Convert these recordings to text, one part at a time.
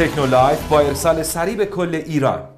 تکنولایف با ارسال سریع به کل ایران.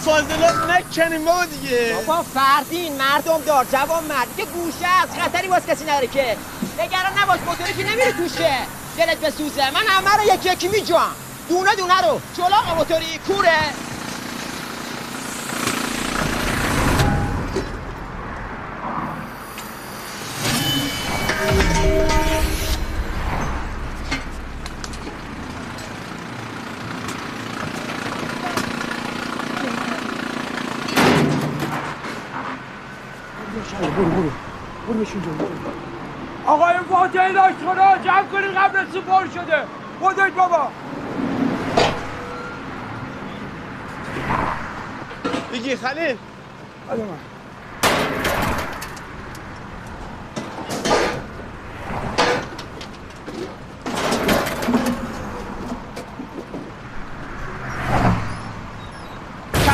در فاضلات نکنیم بابا دیگه. بابا فردین مردم دار جوان مرد. که گوشه است خطری باز کسی نداره که. نگران نباش موتوری که نمیره توشه دلت بسوزه. من همه رو یکی یکی میجوام. دونه دونه رو. چلاق موتوری کوره آقای فاتحه داشتخدا جمع کنین قبل سپار شده خودت بابا بگی خلیل بده من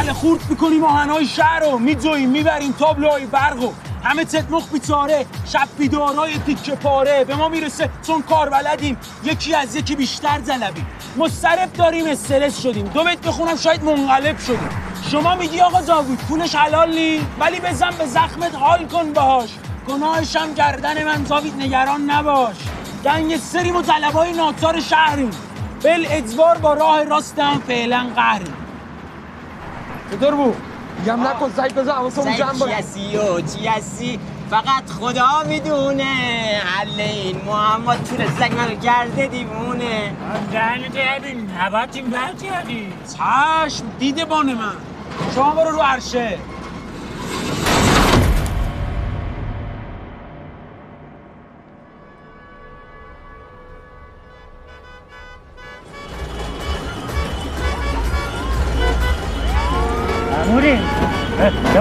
کل خورد می‌کنیم آهنهای شهر رو میدویم می‌بریم تابلوهای برق و همه تکمخ بیچاره شب بیدارای تیکه پاره. به ما می‌رسه چون کار بلدیم. یکی از یکی بیشتر زلبیم مسترب داریم استرس شدیم. دو بیت بخونم شاید منقلب شدیم. شما میگی آقا زاوید پولش حلال نی؟ ولی بزن به زخمت حال کن باهاش. گناهش هم گردن من زاوید نگران نباش. گنگ سریم و طلبای ناچار شهریم. بل اجبار با راه راستم فعلا قهریم. چطور بود؟ میگم نکن سعید بذار حواسمون سعید جمع چی باشه هستی و چی هستی فقط خدا می‌دونه حل این معما طول سگ منو کرده دیوونه. دهنه کردیم نباتیم بر کردیم. چشم دیده بان من. شما برو رو عرشه.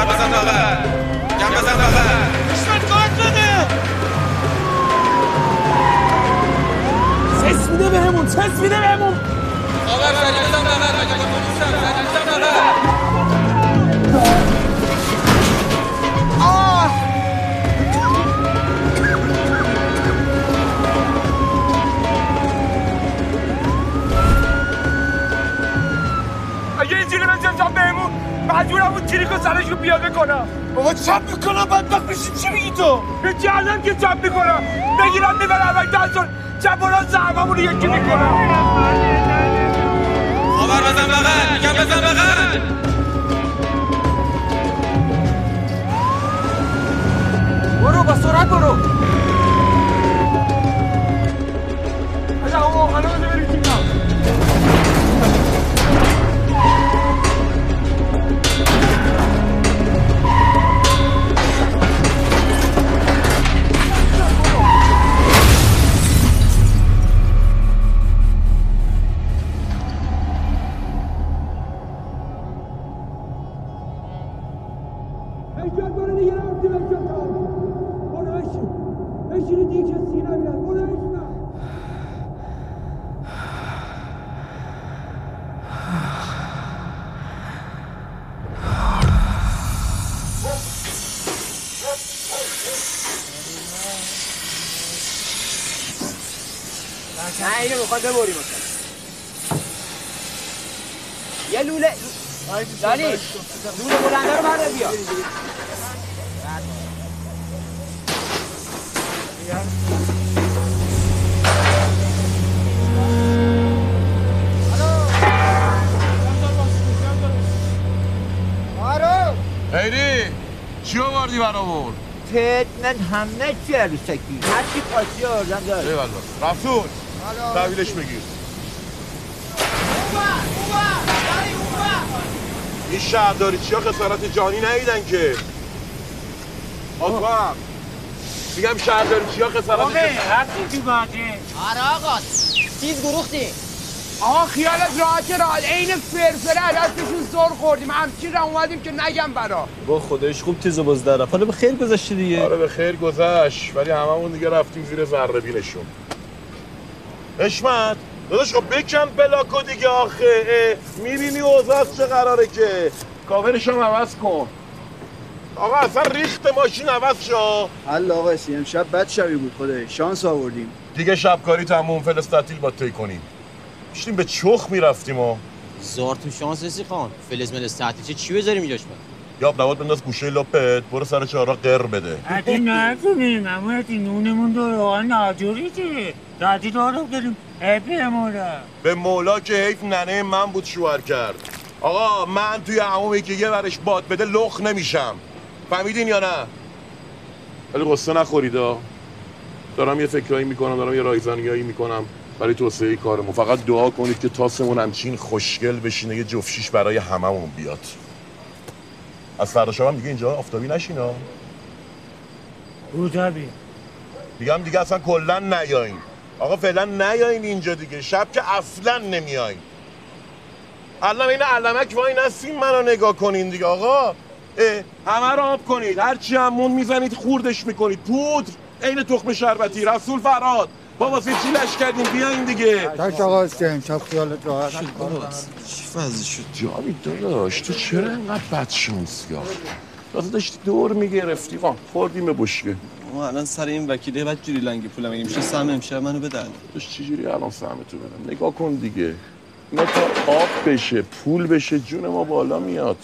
هنه پایین بکی پایین بکی پایین حکمت برو حکمت سس میده بهمون سس میده بهمون اگه مجبورم اون تریکو سرش رو پیاده کنم. بابا چپ می‌کنم بدبخت بشی چی میگی تو؟ به جهنم که چپ می‌کنم. بگیرم می‌برم اگه دستون چپ و راست هممون رو یکی می‌کنم. برو با سرعت برو. لوله بلنده رو برده بیا خیری چی آوردی برامون؟ من همه چی عروسکی هر چی خاصی آوردم داره. ایوالا رفتون تحویلش بگیر. این شهرداری چیا خسارت جانی ندیدن که. آقا میگم شهرداری چیا خسارت رفتی تو باجه. آره آقا تیز گروختی. آقا خیالت راحت راحت. عین فرفره دستشون زور خوردیم. همچین را اومدیم که نگم برا. با خودش خوب تیز و باز در رفت. حالا به خیر گذشته دیگه. آره به خیر گذشت. ولی هممون دیگه رفتیم زیر ذره بینشون حشمت داداش خب بکن بلاکو دیگه آخه. می‌بینی اوضاع چه قراره که؟ کاورش هم عوض کن. آقا اصلا ریخت ماشین عوض شو حل آقا سی امشب بد شبی بود خدای. شانس آوردیم. دیگه شبکاری تموم فلس تعطیل با طی کنیم. داشتیم به چخ می‌رفتیم و زار تو شانس رسی خان. فلز مل چه چی بذاریم اینجاش من یا نواد بنداز گوشه لپت برو سر چهارا قر بده. حتی نکنیم اما حتی نونمون داره آقا ناجوری چه دادی دارو داریم هپی مولا. به مولا که حیف ننه من بود شوهر کرد. آقا من توی عمومی که یه ورش باد بده لخ نمیشم. فهمیدین یا نه؟ ولی قصه نخورید ها. دارم یه فکرایی می‌کنم دارم یه رایزنیایی می‌کنم برای توسعه کارمون. فقط دعا کنید که تاسمون همچین خوشگل بشینه یه جفشیش برای هممون بیاد. از فردا شب هم دیگه اینجا آفتابی نشین ها ابوظبی دیگه هم دیگه اصلا کلا نیاین آقا فعلا نیاین اینجا دیگه. شب که اصلا نمیاین الان این علمک وای نسین منو نگاه کنین دیگه. آقا همه رو آب کنید. هرچی همون می‌زنید خوردش می‌کنید. پودر عین تخم شربتی. رسول فراد بابا چی لش کردیم؟ بیاین دیگه. تاش آقا حسین شب خیالت راحت. چی فضی شد؟ جاوید داداش تو چرا انقدر بدشانسی آخه داشتی دور می‌گرفتی. واه خوردیم بشکه. ما الان سر این وکیله بعد جوری لنگی پولم اگه میشه سهم امشب منو بدن داشت چجوری الان سهمتو بدم؟ نگاه کن دیگه. اینا تا آب بشه پول بشه جون ما بالا میاد.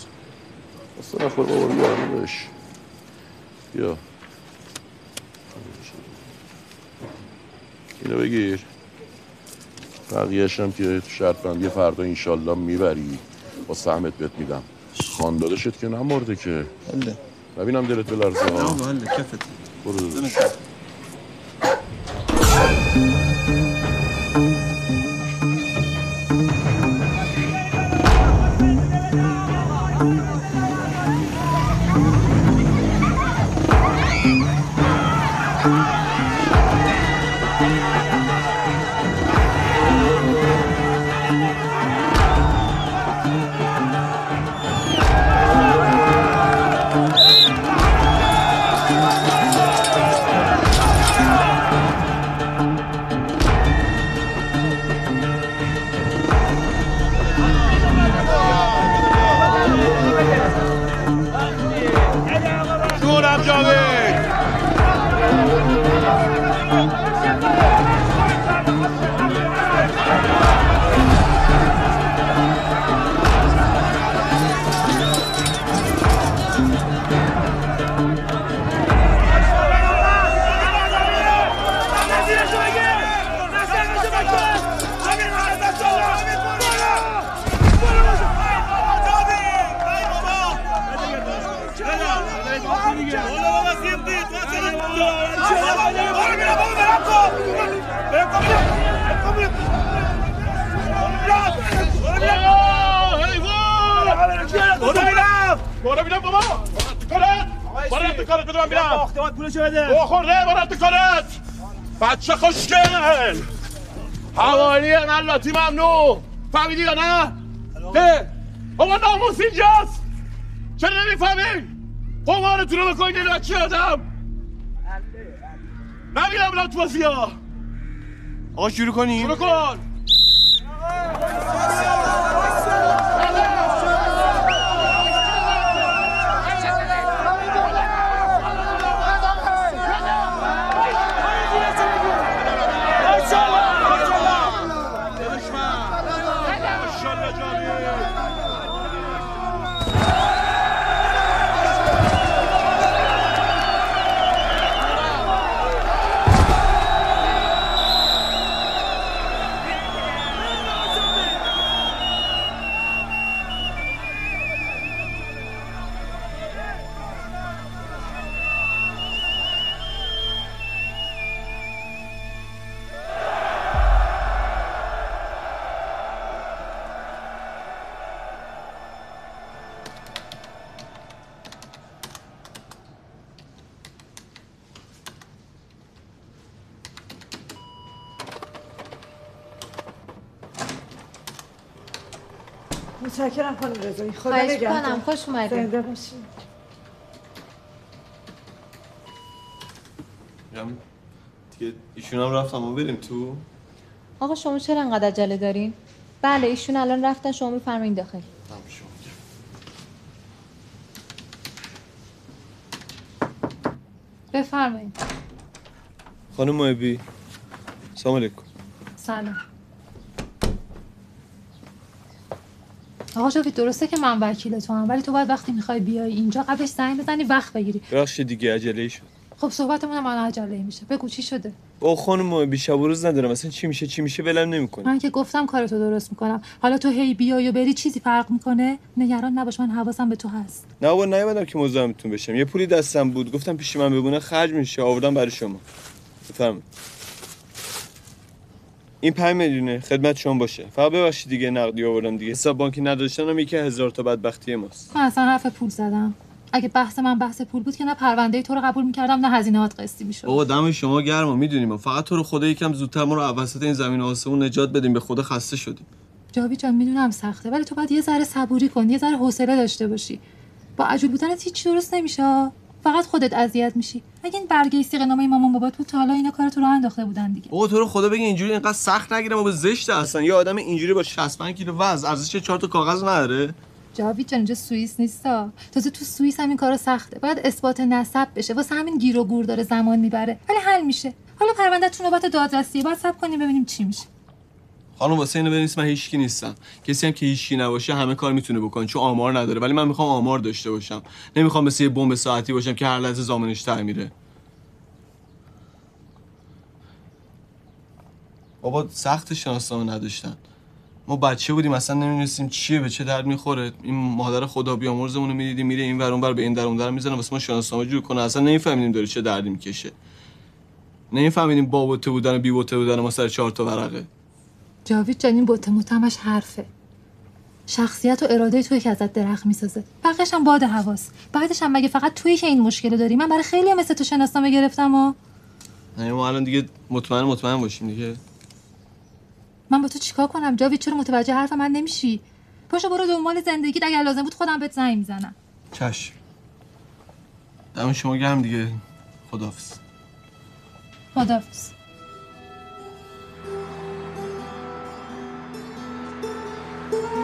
اصلا نخور بابا بیا داداش بیا. اینو بگیر. بقیهش هم که تو شرط بندی فردا انشالله می‌بری. با سهمت بهت میدم. خاندادشت که نمرده که. بله. ببینم دلت بلرزه ها. بله کفت برو بابا. کارت. برو رفت کارت بده من میرم. پولشو بده؟ او خورده برو رفت کارت. بچه خوشگل. حوالی من لاتی ممنوع. فهمیدی یا نه؟ ده بابا ناموس اینجاست. چرا نمی‌فهمی؟ قمارتون رو بکنید این بچه آدم. نمیرم لات بازی ها. آقا شروع کنیم. شروع کن. رضایی خدا خواهش. کنم خوش اومدید زنده دیگه ایشون هم رفتم و بریم تو. آقا شما چرا انقدر عجله دارین؟ بله ایشون الان رفتن شما میفرمایین داخل. بفرمایید خانم محبی سلام علیکم. سلام. آقا شوفی درسته که من وکیل تو هم ولی تو باید وقتی می‌خوای بیای اینجا قبلش زنگ بزنی وقت بگیری. بخشی دیگه عجله شد. خب صحبتمون هم عجله میشه. بگو چی شده؟ با خانم محبی شب و روز ندارم. اصلا چی میشه چی میشه ولم نمی‌کنه. من که گفتم کارتو درست می‌کنم. حالا تو هی بیای و بری چیزی فرق می‌کنه؟ نگران نباش من حواسم به تو هست. نه بابا نیومدم که مزاحمتون بشم. یه پولی دستم بود. گفتم پیش من بمونه خرج میشه. آوردم برای شما. بفرمایید. این 5 میلیونه خدمت شما باشه. فقط ببخشید دیگه نقدی آوردم دیگه. حساب بانکی نداشتنم یکی هزار تا بدبختی ماست. من اصلا حرف پول زدم. اگه بحث من بحث پول بود که نه پرونده تو رو قبول می‌کردم نه هزینهات قسطی می‌شد. بابا دم شما گرم و می‌دونیم فقط تو رو خدا یکم زودتر ما رو وسط این زمین آسمون نجات بدیم به خدا خسته شدیم. جاوید جان می‌دونم سخته ولی تو باید یه ذره صبوری کنی یه ذره حوصله داشته باشی. با عجول بودنت هیچ درست نمیشه. فقط خودت اذیت میشی. اگه این برگه سیغ نامه مامان بابات بود تا حالا اینا کار تو راه انداخته بودن دیگه؟ بابا تو رو خدا بگی اینجوری اینقدر سخت نگیره ما به زشت اصلا. یه آدم اینجوری با 65 کیلو وزن ارزش چهار تا کاغذ نداره؟ جاوید جان اینجا سوئیس نیستا. تازه تو سوئیس هم این کارا سخته. باید اثبات نسب بشه. واسه همین گیر و گور داره زمان می‌بره. ولی حل میشه. حالا پرونده تو نوبت دادرسیه. باید صبر کنیم ببینیم چی میشه. خانم واسه اینو بنویس من هیچکی نیستم. کسی هم که هیچکی نباشه همه کار می‌تونه بکنه چون آمار نداره. ولی من می‌خوام آمار داشته باشم. نمی‌خوام مثل یه بمب ساعتی باشم که هر لحظه زامنش تر میره. بابا سخت شناسنامه نداشتن. ما بچه بودیم اصلا نمی‌دونستیم چیه به چه درد می‌خوره. این مادر خدا بیامرزمون رو می‌دیدیم میره این ور اون به این در اون در می‌زنه واسه ما شناسنامه جور کنه. اصلا نمیفهمیدیم داره چه دردی می‌کشه. نمیفهمیدیم با بوته بودن و بی بوته بودن ما سر چهار تا ورقه. جاوید جان این بوته همش حرفه. شخصیت و اراده توی که ازت درخت می‌سازه. بقیش هم باد حواس. بعدش هم مگه فقط توی که این مشکل داری؟ من برای خیلی مثل تو شناسنامه گرفتم و نه ما الان دیگه مطمئن مطمئن باشیم دیگه. من با تو چیکار کنم؟ جاوید چرا متوجه حرف من نمیشی؟ پاشو برو دنبال زندگی اگر لازم بود خودم بهت زنگ می‌زنم. چشم. دم شما گرم دیگه. خداحافظ. خداحافظ. دمتون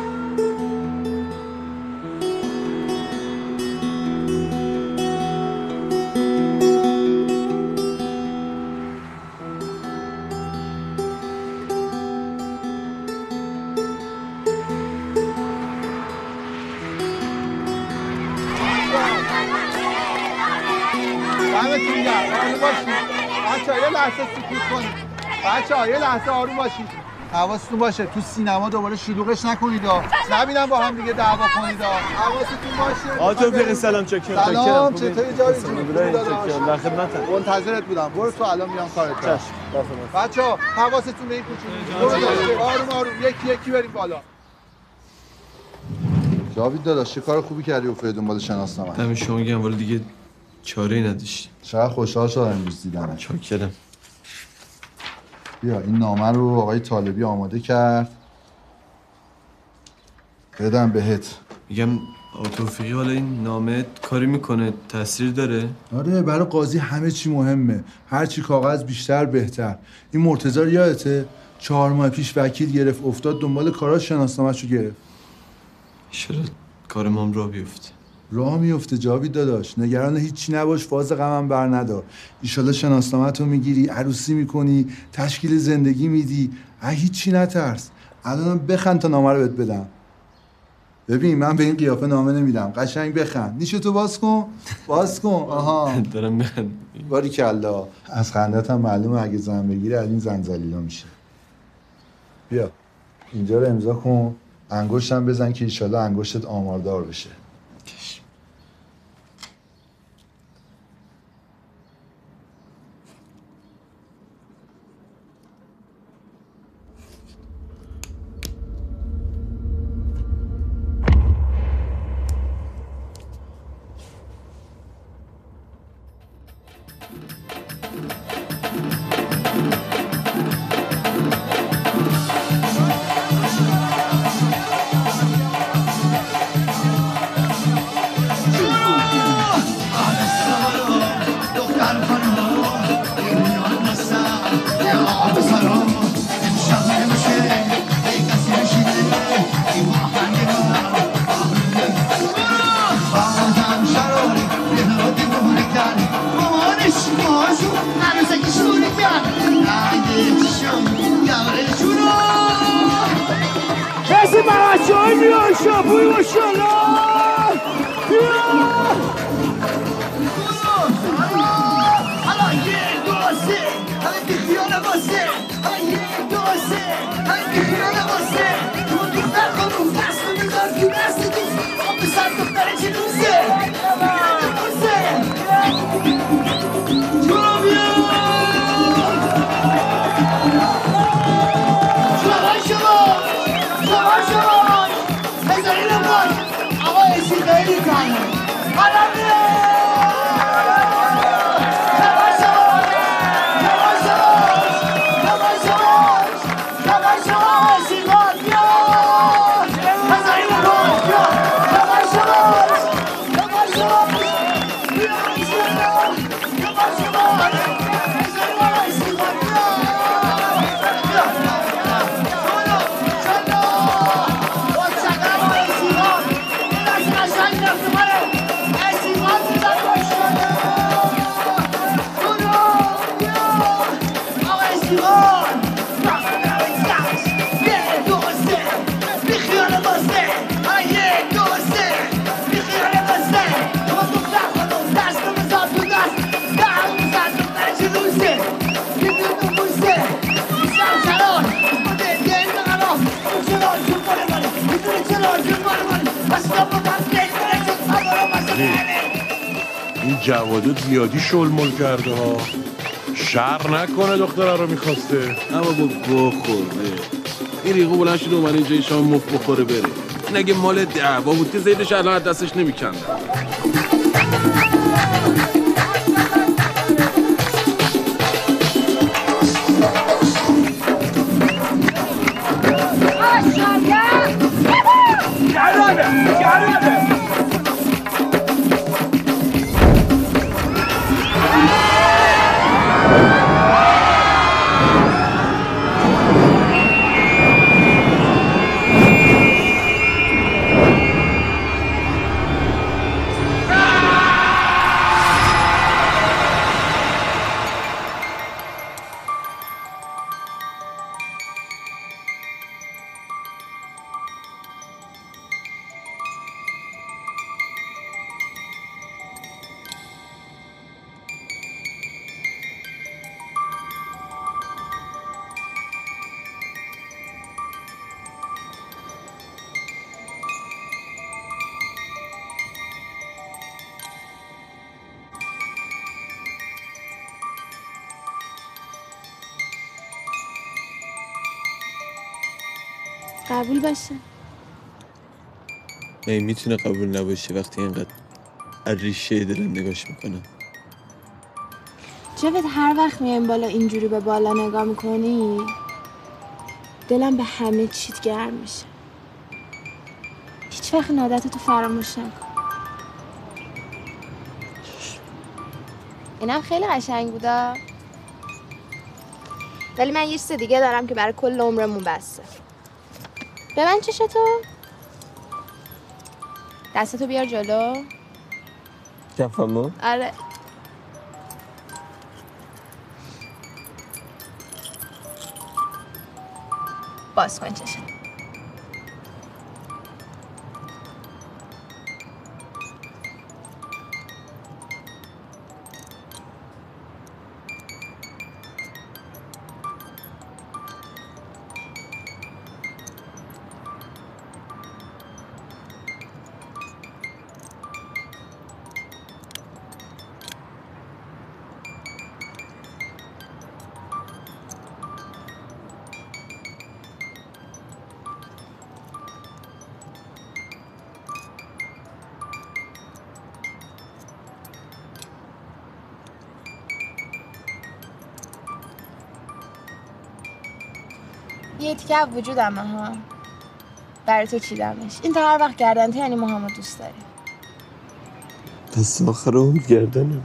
گرم آروم باشید بچه یه لحظه سکوت کنید بچه یه لحظه آروم باشید حواستون باشه تو سینما دوباره شلوغش نکنید ها. نبینم با هم دیگه دعوا کنید ها. حواستون باشه. آقا توفیق سلام چکر سلام چطوری جون در خدمتم. منتظرت بودم. برو تو الان میام کارت. کنم بچه ها حواستون به این کوچولو. آروم آروم. یکی یکی بریم بالا. جاوید داداش چه کار خوبی کردی افتادی دنبال شناسنامه؟ دم شما گرم ولی دیگه چاره ای نداشتیم. چقدر خوشحال شدم امروز دیدنت. چاکرم. بیا این نامه رو آقای طالبی آماده کرد. بدم بهت. میگم توفیقی حالا این نامه کاری می‌کنه؟ تاثیر داره؟ آره برای قاضی همه چی مهمه. هر چی کاغذ بیشتر بهتر. این مرتضی یادته؟ چهار ماه پیش وکیل گرفت افتاد دنبال کاراش شناسنامه‌شو گرفت. چرا کار مام را بیفته؟ راه میفته جاوید داداش. نگران هیچی نباش فاز غمم بر ندار ایشالله شناسنامه رو می‌گیری عروسی می‌کنی تشکیل زندگی میدی. هیچی نترس. الانم بخند تا نامه رو بهت بدم. ببین من به این قیافه نامه نمیدم. قشنگ بخند. نیشو تو باز کن. باز کن. آها. دارم بخند باری کلا از خندت هم معلومه اگه زن بگیره از این زنزلیلا میشه. بیا. اینجا رو امضا کن. انگشتم بزن که ایشالله انگشتت آماردار بشه. شده اومده اینجا شام مفت بخوره بره. این اگه مال دعوا بود که زیدش الان دستش نمیکندن. قبول باشه. ای می‌تونه قبول نباشه وقتی اینقدر از ریشه دلم نگاش می‌کنم جاوید هر وقت میایم بالا اینجوری به بالا نگاه می‌کنی دلم به همه چیت گرم میشه. هیچ وقت این عادت تو فراموش نکن. اینم خیلی قشنگ بودا. ولی من یه چیز دیگه دارم که برای کل عمرمون بسته. به من چشتو. دستتو بیار جلو. کفمو آره. باز کن چشم تیکه از وجودمه ها برای تو چیدمش. این تا هر وقت گردنته یعنی موهامو دوست داری پس آخر اون گردنم.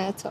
نه تو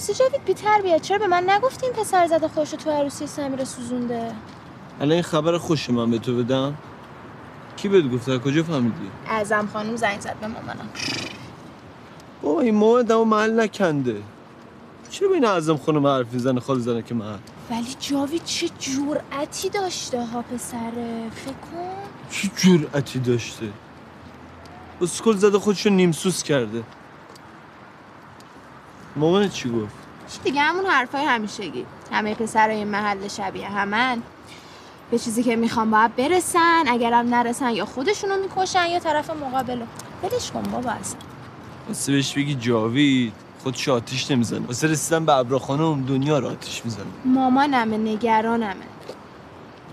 راستی جاوید بی تربیت چرا به من نگفتی این پسر زده خوش تو عروسی سمیره سوزونده؟ الان این خبر خوش من به تو بدم. کی بهت گفته؟ کجا فهمیدی؟ اعظم خانم زنگ زد به مامانم. بابا این مامان دمو محل نکنده. چرا به این اعظم خانم حرف می‌زنه خال زنه که محل ولی جاوید چه جرأتی داشته ها پسره؟ فکر کن. چه جرأتی داشته؟ اسکل زده خودشو نیمسوس کرده. مامان چی گفت؟ چی دیگه همون حرفای همیشگی. همه پسرای این محل شبیه همن. به چیزی که می‌خوام باید برسن اگرم نرسن یا خودشونو می‌کشن یا طرف مقابلو. ولش کن بابا اصلا. واسه بهش بگی جاوید خودش آتیش نمی‌زنه. واسه رسیدن به ابرا خانم دنیا رو آتیش می‌زنه. مامانمه نگرانمه.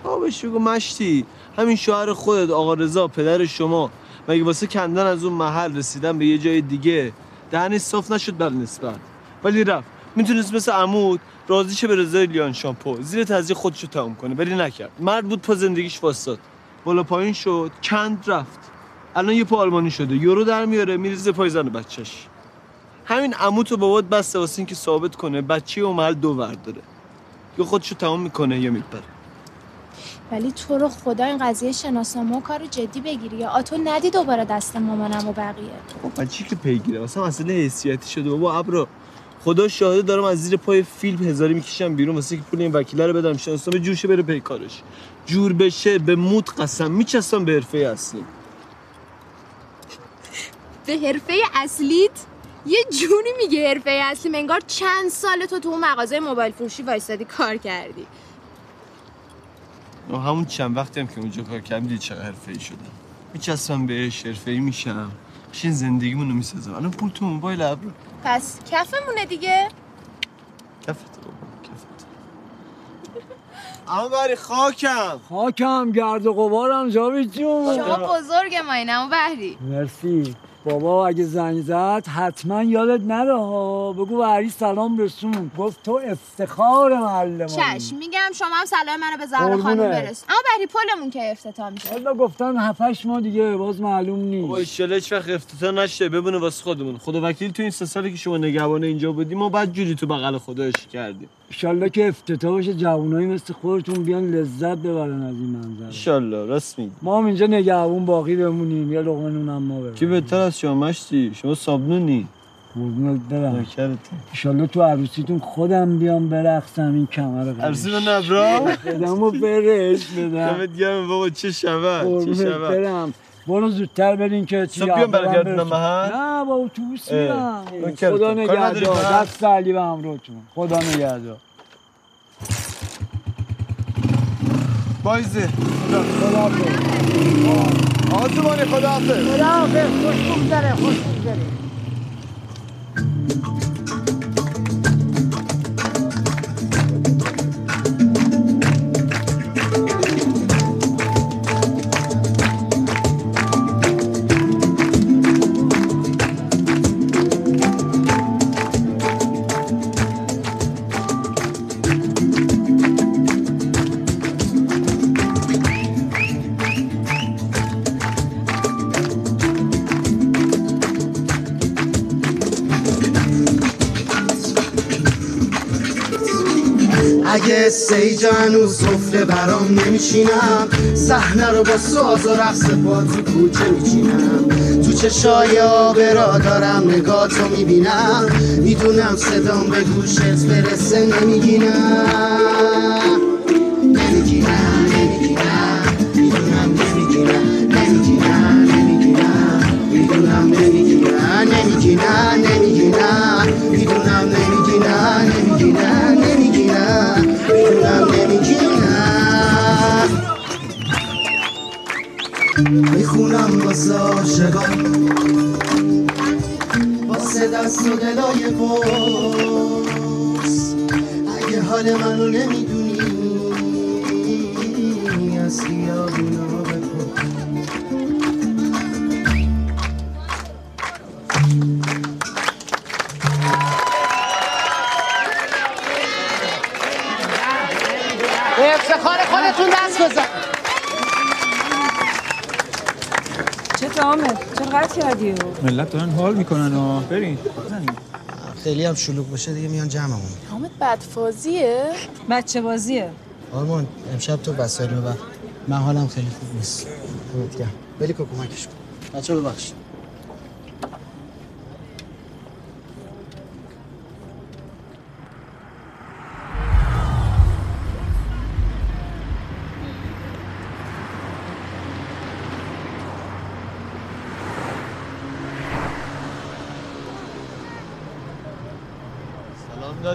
آقا بهش بگو مشتی. همین شوهر خودت آقا رضا پدر شما. مگه واسه کندن از اون محل رسیدن به یه جای دیگه؟ دهنش صاف نشد بر نسبت. ولی رفت. می‌تونست مثل عمود راضی شه به رضای لیان شامپو. زیر تزیه خودشو تموم کنه. ولی نکرد. مرد بود پا زندگیش واسطاد. بالا پایین شد. کند رفت. الان یه پا آلمانی شده. یورو در میاره میریزه پای زن بچهش. همین عمود و بابات بسته واسه اینکه ثابت کنه بچه و محل دو ور داره یا خودشو تمام می‌کنه یا میپره. ولی تو رو خدا این قضیه شناسنامه و کار جدی بگیری. یا آتو ندی دوباره دست مامانم و بقیه. خب بچه که پیگیره مثلا مسئله حیثیتی شده. بابا ابرا خدا شاهده دارم از زیر پای فیلم هزاری می‌کشم بیرون. واسه که پول این وکیله رو بدم. شناسنامه جوشه بره پی کارش. جور بشه به موت قسم. میچستم به حرفه اصلی. به حرفه اصلیت؟ یه جونی میگه حرفه اصلی. انگار چند سال تو تو اون مغازه موبایل فروشی وایستادی کار کردی. و همون چند وقتی هم که اونجا کار کردم دیدی چقدر حرفه‌ای شدم. میچستم بهش حرفه‌ای میشم این زندگیمون رو می‌سازم. الان پول تو موبایل ابرو پس کفمونه دیگه. کفت کفت. اما بری خاکم. خاکم گرد و غبارم جاوید جون. شما بزرگ ما اینم بهری. مرسی. بابا اگه زنگ زد حتما یادت نره ها. بگو بهری سلام رسون گفت تو افتخار محل ما. چشم میگم شما هم سلام منو به زهرا خانم. برس اما بهری پلمون که افتتاح میشه. والا گفتن هفتش ماه دیگه باز معلوم بابا نیست ایشالا هیچ وقت افتتاح نشه. ببونه واسه خودمون. خدا وکیل تو این سه سالی که شما نگهبان اینجا بودیم ما بعد جوری تو بغل خداش کردیم. ایشالله که افتتاح بشه جوانایی مثل خودتون بیان لذت ببرن از این منظره. انشالله راست میگی ما هم اینجا نگهبون باقی بمونیم. یه لقمه نونم ما بریم کی بهتر از شما مشتی؟ شما سابنونی قربونت برم. ایشالله تو عروسیتون خودم بیام برقصم این کمر قدش عروسی من نبرا. بدم و برش بدم. دمت گرم بابا چه شبه چه شبه. برم. برو زودتر برین که چی صبح بیام برگردونم. محل؟ نه با اتوبوس نوکرتم. خدا نگهدار؟ دست علی و همراهتون خدا نگهدار. بایزه. خدا حافظ. آسمانی خدا حافظ. خدا حافظ. خوش بگذره خوش بگذره. سیجا هنوز سفره برام نمیشینم صحنه رو با ساز و رقص با تو کوچه میچینم. تو چشای آبرا دارم نگاه تو می‌بینم. می‌دونم صدام به گوشت برسه نمیگینم. حال می‌کنن و برین خیلی هم شلوغ بشه دیگه میان جمعمون. حامد بدفازیه؟ بچه بازیه. آرمان امشب تو وسایل ببر. من حالم خیلی خوب نیست. گرم. ولی که کمکش کن. بچه ببخش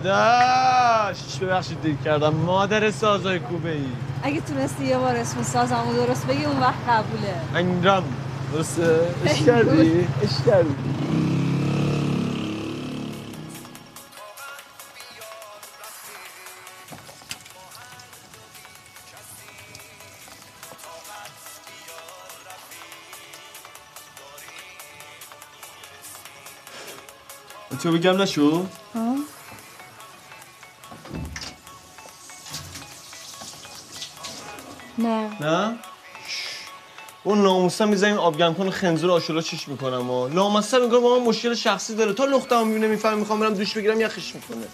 داداش ببخشید دیر کردم؟ مادر سازای کوبه ای اگه تونستی یه بار اسم سازمو درست بگی اون وقت قبوله. انگرام درسته؟ اش کردی؟ اش کردی. تو بگم نشو؟ ها نه نه اون ناموسا می‌زنیم آبگم کن خنزور آشولا چیش می‌کنم و لامصب میگه با من مشکل شخصی داره تا لختم می‌بینه میفهم می‌خوام برم دوش بگیرم یخش می‌کنه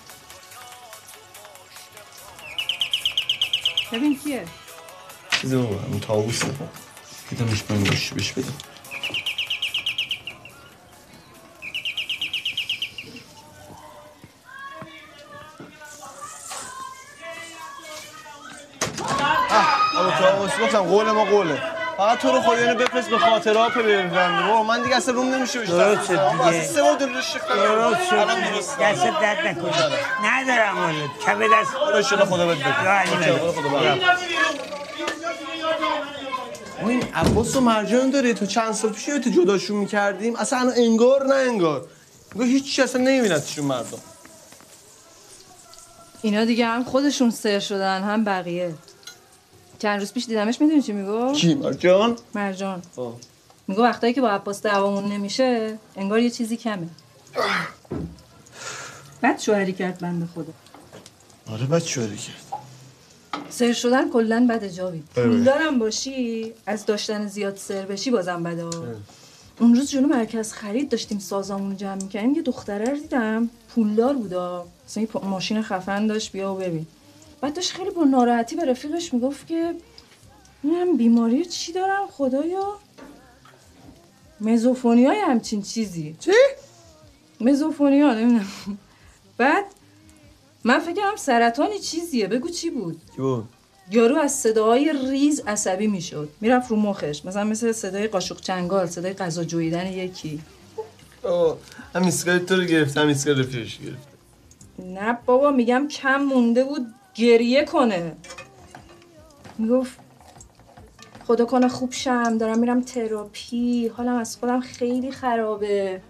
ببین کیه چیزی بابا اون تاووسه دیدمش من گوش بش بدم گفتم قول ما قوله. فقط تو رو خدا اینو بفرست به خاطر ها ببینم بابا من دیگه اصلا روم نمیشه بیشتر. درست شد دیگه. اصلا سه بار دل رو شیخ درست شد درست دست درد نکنه. ندارم حالا کبه دست. خدا شده خدا بد بده. این عباس و مرجان داره تو چند سال پیش تو جداشون می‌کردیم؟ اصلا انگار نه انگار. انگار هیچی اصلا نمیبینتشون مردم. اینا دیگه هم خودشون سر شدن هم بقیه. چند روز پیش دیدمش می‌دونی چی میگو؟ کی؟ مرجان. مرجان میگو وقتایی که با عباس دعوامون نمیشه انگار یه چیزی کمه. بعد شوهری کرد بنده خدا. آره بد شوهری کرد. سر شدن کلا بده جاوید. بله. پولدارم باشی از داشتن زیاد سر بشی بازم بده. اون روز جلو مرکز خرید داشتیم سازامون رو جمع می‌کنیم یه دختره رو دیدم پولدار بودا. مثلا ماشین خفن داشت بیا و ببین. بعد داشت خیلی با ناراحتی به رفیقش می‌گفت که من بیماری چی دارم خدایا؟ مزوفونیا یه همچین چیزی. چی؟ مزوفونیا نمی‌دونم. بعد من فکرم سرطانی چیزیه. بگو چی بود؟ بود؟ یارو از صداهای ریز عصبی می‌شد. می‌رفت رو مخش. مثلا مثل صدای قاشق چنگال صدای غذا جویدن یکی. آه هم ایستگاه تو رو گرفت هم ایستگاه رفیقش گرفت. نه بابا میگم کم مونده بود. گریه کنه. می‌گفت خدا کنه خوب شم دارم میرم تراپی حالم از خودم خیلی خرابه.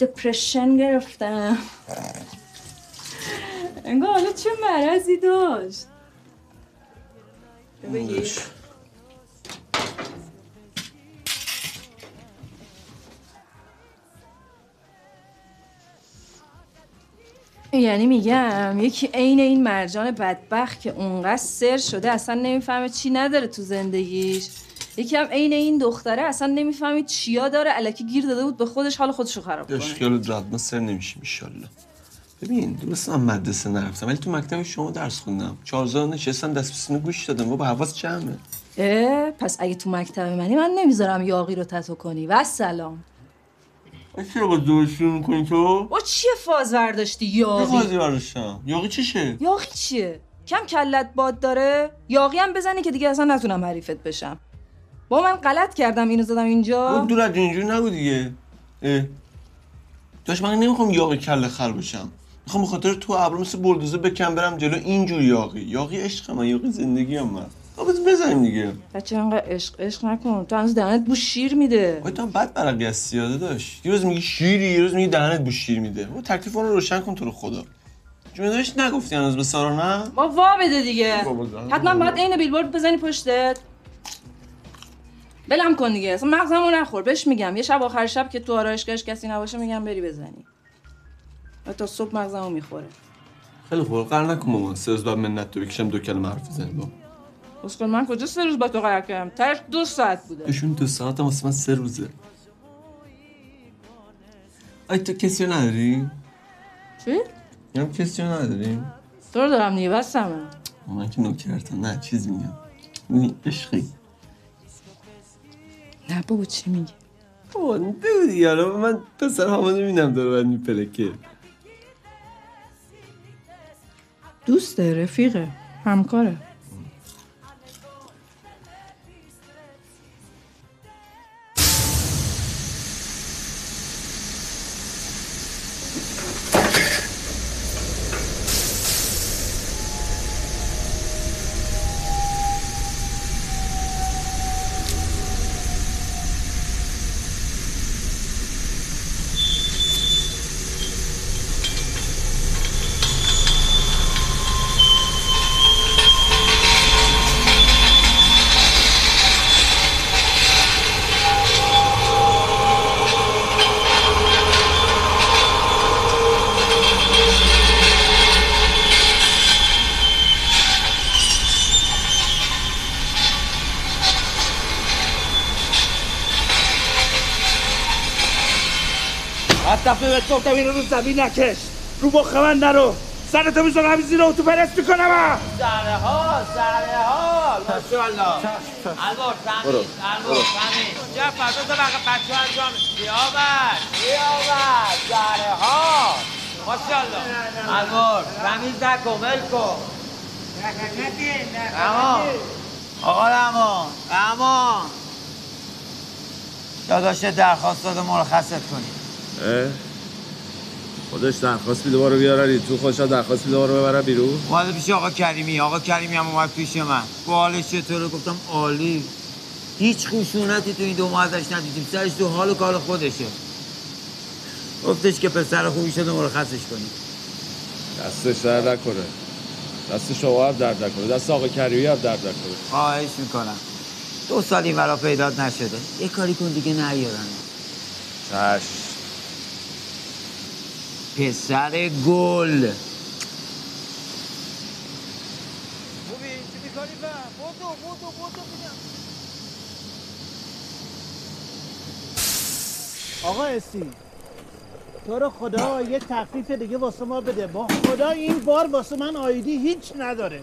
دپرشن گرفتم. انگار حالا چه مرضی داشت. یعنی میگم یکی عین این مرجان بدبخت که اونقدر سر شده اصلا نمی‌فهمه چی نداره تو زندگیش. یکی هم عین این دختره اصلا نمی‌فهمه چیا داره الکی گیر داده بود به خودش حال خودشو خراب کنه. خیال ما سر نمیشیم ایشالله ببین درست من مدرسه نرفتم ولی تو مکتب شما درس خوندم. چهارزار نشستم دست به سینه گوش دادم. و به حواس جمعه. اه پس اگه تو مکتب منی من نمی‌ذارم یاقی رو تتو کنی. و سلام. چرا با دوشون می‌کنی تو؟ با چیه فاز برداشتی یاقی برداشتم؟ یاقی چشه؟ یاقی چیه؟ کم کلت باد داره یاقی هم بزنی که دیگه اصلا نتونم حریفت بشم. با من غلط کردم اینو زدم اینجا. اون دور از اینجوری نگو دیگه. اه. داشت من نمی‌خوام یاقی کله خر بشم. می‌خوام به خاطر تو ابرو مثل بلدوزه بکن برم جلو. اینجور یاقی یاقی عشق من یاقی زندگی هم من. بزنیم دیگه. بچه انقدر عشق عشق نکن. تو هنوز دهنت بو شیر میده. تو هم بد برقی از سیاده داشت. یه روز میگی شیری یه روز میگی دهنت بو شیر میده. و تکلیف رو روشن کن تو رو خدا. داشت نگفتی هنوز به سارا نه؟ با وا بده دیگه. حتما. باید عین بیلبورد بزنی پشتت. بلم کن دیگه. اصلا مغزمو نخور. بهش میگم. یه شب آخر شب که تو آرایشگاهش کسی نباشه میگم بری بزنی. و تا صبح مغزمو می‌خوره. خیلی خوب. قرار نکن مامان. سه روز بعد منت تو بکشم دو کلمه حرف بزنی. اسکل من کجا سه روز با تو قرار کردم؟ ترش دو ساعت بوده. بهشون دو ساعت هم من سه روزه. آی تو کسی رو نداری؟ چی؟ میگم کسی رو نداریم؟ تو رو دارم دیگه بستم من که نوکرتم نه چیز میگم. نی عشقی. نه بابا چی میگی؟ بابا بگو دیگه حالا من پسر همه نمیدم داره باید میپلکه دوسته رفیقه همکاره. گفتم اینو رو زمین نکش. رو مخ من نرو. سرتو می‌زنم زیر اتو پرست می‌کنم. سره ها سره ها ماشاءالله برو. تمیز الوار تمیز جفر بذار بقیه بچه ها انجام بیاور بیاور سره ها ماشاءالله. الوار تمیز نکن ول کن. اما آقا رحمان رحمان داداش درخواست داده مرخصت کنی. اه؟ خودش درخواست میده بارو بیارن تو خودش درخواست میده بارو ببرن بیرون. اومده پیش آقا کریمی آقا کریمی هم اومد پیش من. بالش چطوره؟ گفتم عالی. هیچ خشونتی تو این دو ماه ازش ندیدیم. سرش تو حال و کار خودشه. گفتش که پسر خوبی شده مرخصش کنی دستش درد نکنه. دست شما هم درد نکنه. دست آقا کریمی هم درد نکنه. خواهش می‌کنم. دو سال این ورا پیدات نشده. یه کاری کن دیگه نیارن. چشم. پسر گل. آقا اسی تو رو خدا یه تخفیف دیگه واسه ما بده. با خدا این بار واسه من آیدی هیچ نداره.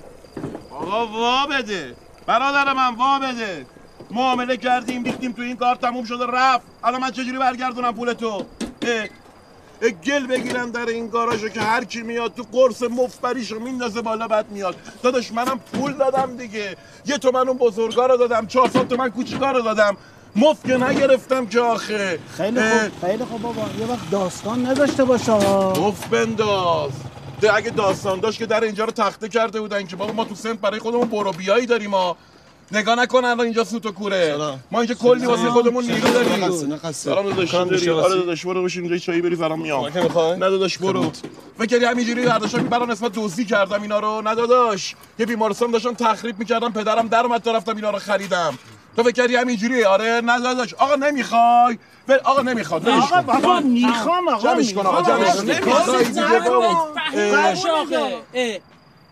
آقا وا بده. برادر من وا بده. معامله کردیم ریختیم تو این کار تموم شده رفت. الان من چجوری برگردونم پول تو؟ گل بگیرن در این گاراژو که هر کی میاد تو قرص مفبریشو میندازه بالا بعد میاد. داداش منم پول دادم دیگه. یه تومن اون بزرگا رو دادم 400 تومن کوچیکا رو دادم. مفت که نگرفتم که آخه. خیلی خوب خیلی خوب بابا. یه وقت داستان نداشته باشه ها. مفت بنداز. ده اگه داستان داشت که در اینجا رو تخته کرده بودن که بابا ما تو سنت برای خودمون برو بیایی داریم ما نگاه نکنن الان اینجا سوت و کوره. ما اینجا کلی واسه خودمون نیرو داریم. سلام داداش داری؟ آره. داداش برو بشین اینجا چایی بری سلام میام؟ نه داداش برو. فکر همینجوری برداشتم که برا نسبت دزدی کردم اینا رو؟ نه داداش. یه بیمارستان داشتم تخریب می‌کردم پدرم در اومد رفتم اینا رو خریدم. تو فکر کردی همینجوری آره نه داداش. آقا نمی‌خوای. ول آقا نمی‌خواد. آقا. بابا می‌خوام آقا جمعش کن آقا جمعش کن.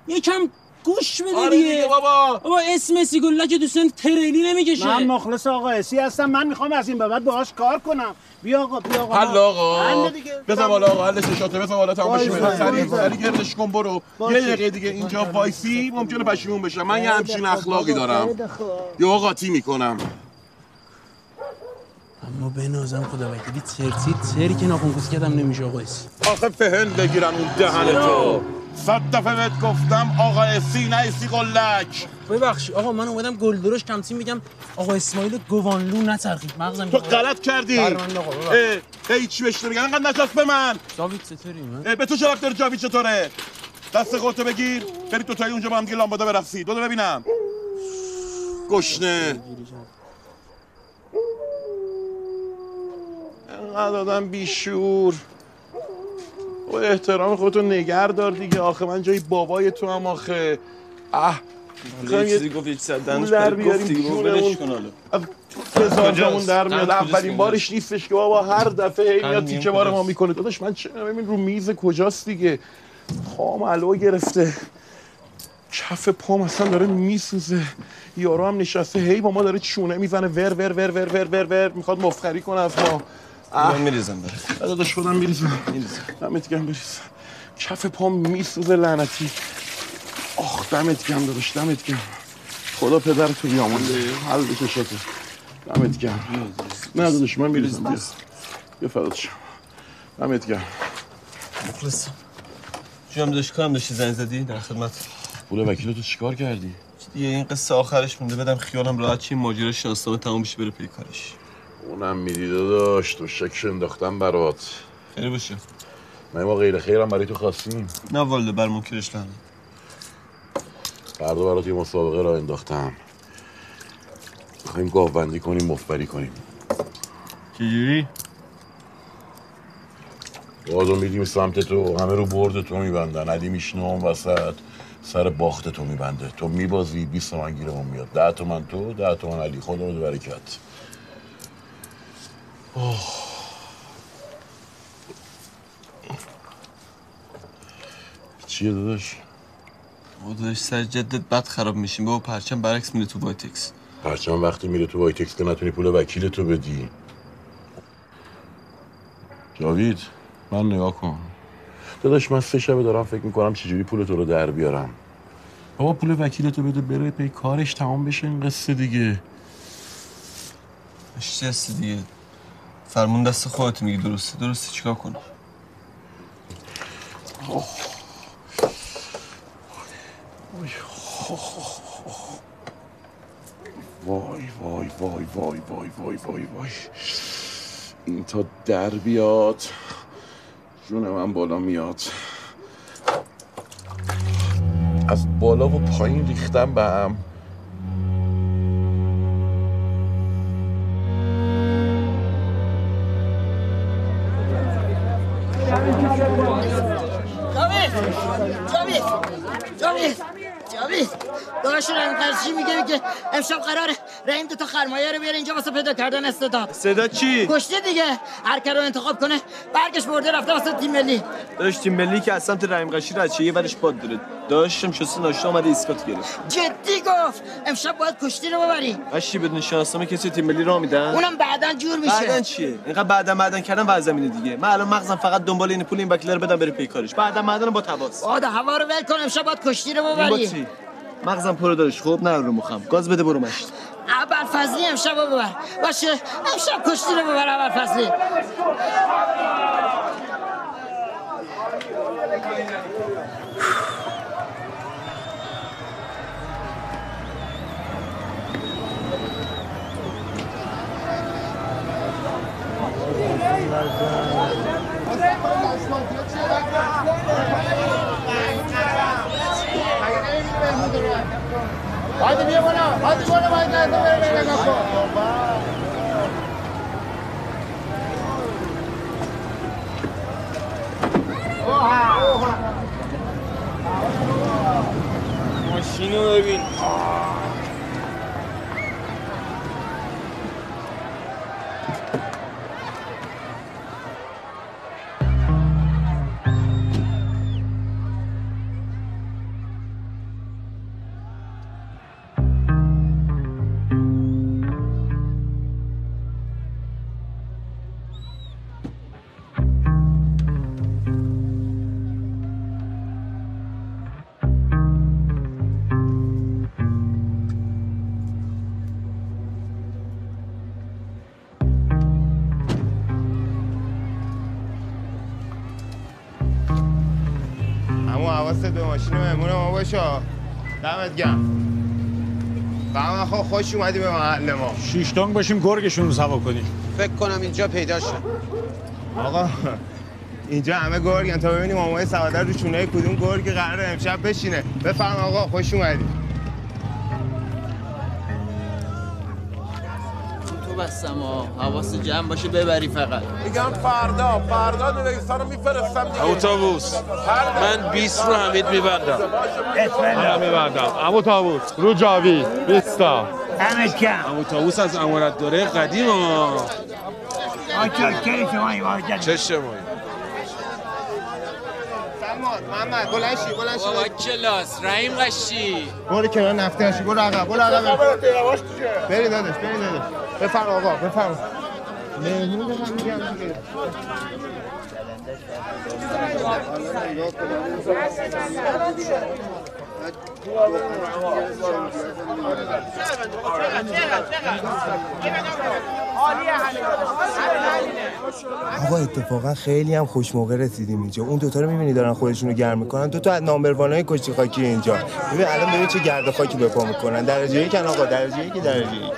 یکم گوش بده آره دیگه. بابا. بابا اسم سیگولا که دوستان تریلی نمی‌کشه. من مخلص آقا اسی هستم من می‌خوام از این به بعد باهاش کار کنم. بیا آقا بیا آقا. حل آقا. بزن بالا آقا حلش شاته بزن بالا تمام وایسا، سری. سری گردش کن برو. یه دقیقه دیگه اینجا وایسی ممکنه پشیمون بشم من یه همچین اخلاقی دارم. یا قاطی می‌کنم اما بنازم خدا وکیلی ترسی تری که ناخون کردم نمیشه آقا آخه فهن بگیرن اون دهن تو. صد دفعه بهت گفتم آقا اسی نه اسی قلک. ببخشی آقا من اومدم گلدرش کمتین میگم. آقا اسماعیل گوانلو نچرخید مغزم تو غلط کردی. بله، من آقا، ببخش. اه اه چی بهش میگن؟ انقدر نچسب به من. جاوید چطوری؟ من؟ به تو رفت داره جاوید چطوره؟ دست خودتو بگیر. برید تو تایی اونجا با هم دیگه لامبادا برقصید بودو ببینم. گشنه. انقدر آدم بیشور. و احترام خودتو نگر دار دیگه. آخه من جای بابای تو هم آخه. اه. چیزی گفت از دهنش پول در بیاریم. ولش کن حالا. در میاد. اولین بارش نیستش که بابا هر دفعه هی میاد تیکه بار ما می‌کنه. داداش من چه ببین رو میز کجاست دیگه؟ پام علو گرفته. کف پام اصلا داره میسوزه. یارو هم نشسته. هی با ما داره چونه می‌زنه. ور ور ور ور ور ور ور. می‌خواد مفخری کنه از ما. من میریزم برات داداش خودم میریزم. دمت گرم بریزم کف پام میسوزه لعنتی. آخ دمت گرم داداش دمت گرم. خدا پدر تو بیامونده حل بکشاته دمت گرم. نه داداش من میریزم. بیا. بیا فدات شم دمت گرم. مخلصم. هم داشت کام داشتی زنگ زدی در خدمت؟ پول وکیل تو چیکار کردی؟ دیگه؟ این قصه آخرش مونده بدم خیالم راحت چی ماجرا شناسنامه تموم بشه بره پی کارش اونم میدی داداش تو شکش انداختم برات. خیلی باشه. من ما غیر خیرم برای تو خواستیم. نه والده بر منکرش لعنه فردا برات یه مسابقه را انداختم. می‌خوایم گاوبندی کنیم مفبری کنیم. چجوری؟ بازو میدیم سمت تو همه رو برد تو میبندن. علی میشنه اون وسط سر باخت تو میبنده. تو میبازی 20 تومن گیرمون میاد. 10 تومن تو 10 تومن علی. خدا رو برکت. اوه. چیه داداش؟ بابا داداش سر جدت بد خراب میشیم. بابا پرچم برعکس میره تو وایتکس. پرچم وقتی میره تو وایتکس که نتونی پول وکیل تو بدی. جاوید من نگاه کن. داداش من سه شبه دارم فکر می‌کنم چجوری پول تو رو در بیارم. بابا پول وکیلتو بده بره پی کارش تمام بشه این قصه دیگه. اشتی هستی دیگه؟ فرمون دست خودت میگی. درسته درسته. چیکار کنم؟ وای وای وای وای وای وای وای وای. این تا در بیاد. جون من بالا میاد. از بالا و پایین ریختم به هم. داداش رحیم قرشی میگه؟ که امشب قراره رحیم دو تا خرمایه رو بیاره اینجا واسه پیدا کردن استعداد. صدا چی؟ کشته دیگه. هر کی رو انتخاب کنه برگش برده رفته واسه تیم ملی. داشت تیم ملی که از سمت رحیم قشیر از چه یه ورش باد داره. داشتم شسته ناشته آمده ایسکات گرفت. جدی گفت امشب باید کشتی رو ببری. قشی بدون شناسنامه کسی تیم ملی را میدن؟ اونم بعدا جور میشه. بعدن چیه؟ اینقدر بعدا بعدن کردن وضع زمینه دیگه. من الان مغزم فقط دنبال این پول این وکیل رو بدم بره پی کارش. بعدا بعدن با تواس. آده هوا رو ول کن. امشب باید کشتی رو ببری. مغزم پرو دارش. خب نه رو مخم. گاز بده برو مشت. اول فضلی امشب رو ببر باشه. امشب کشتی رو ببر اول فضلی. Hadi bir bana, hadi bana baydan da ver bana kapı. Oha! Oha! Maşini övün. Aa! حواست به ماشین مهمون ما باشه دمت گرم. فهم خب خوش اومدی به محل ما. شیشتانگ باشیم گرگشون رو سوا کنیم. فکر کنم اینجا پیدا شد. آقا اینجا همه گرگن. تا ببینیم مامای سوادر رو چونه کدوم گرگ قراره امشب بشینه. بفهم آقا خوش اومدی. تو بستم ها حواس جمع باشه ببری فقط. میگم فردا. فردا میفرستم دیگه اتوبوس من 20 رو حمید میبندم. من میبندم. امو تابوس رو جاوی بیستا. همت کم امو تابوس از امارت دوره قدیم ها. آچارکر شما واجد چه شمایی محمد بلند شی بلند شی. بابا کلاس. رحیم قشی. برو کنار نفته هاشی برو عقب برو عقب. بری دادش بری دادش بفرم آقا بفرم مهمون دارم میگم آقا اتفاقا خیلی هم خوش موقع رسیدیم اینجا. اون دوتا رو می‌بینی دارن خودشون رو گرم می‌کنن. دو تا از نامبروان های کشتی خاکی اینجا. ببین الان ببین چه گرد خاکی به پا می‌کنن. درجه یک آقا درجه یک درجه یک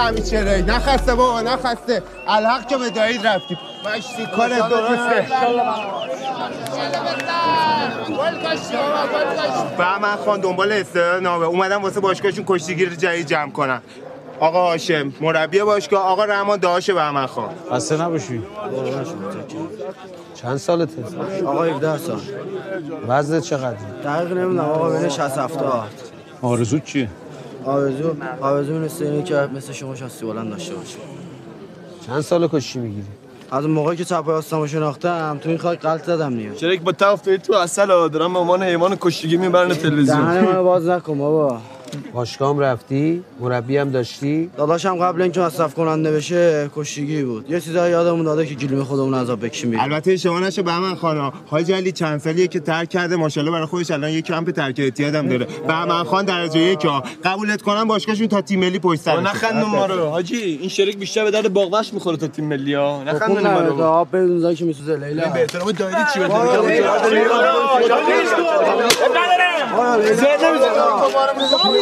همین چرایی نخسته بابا نخسته الحق که به دایید رفتیم. مشتی کار درسته. بهمن خان دنبال استعداد نامه. اومدم واسه باشگاهشون کشتیگیر جدید جمع کنن آقا هاشم مربی باشگاه آقا رحمان داش بهمن خان. خسته نباشی. چند سالته؟ آقا 17 سال. وزنت چقدر؟ دقیق نمی‌دونم آقا بین 60 70 آرزوت چیه؟ آرزو آرزو اینه که مثل شما شاستی بلند داشته باشه چند سال کشتی می‌گیری؟ از اون موقعی که چپ راستمو شناختم تو این خاک غلط زدم دیگه. چرا یک با تفت تو اصل ها دارم به عنوان حیوان کشتیگی می‌برن دهن تلویزیون منو باز نکن بابا. باشگاه رفتی؟ مربی هم داشتی؟ داداشم قبل اینکه مصرف کننده بشه کشتیگی بود یه چیزایی یادمون داده که گلیم خودمون عذاب بکشیم بیرون البته اشتباه نشه بهمن خان حاج علی چند سالیه که ترک کرده ماشاءالله برای خودش الان یه کمپ ترک اعتیاد هم داره بهمن خان درجه یک ها قبولت کنم باشگاهشون تا تیم ملی پشت سرشه نخندون ما رو حاجی این شریک بیشتر به درد باغوش می‌خوره تا تیم ملی ها نخندون ما رو آب بدون که میسوزه لیلا به احترام دایری چی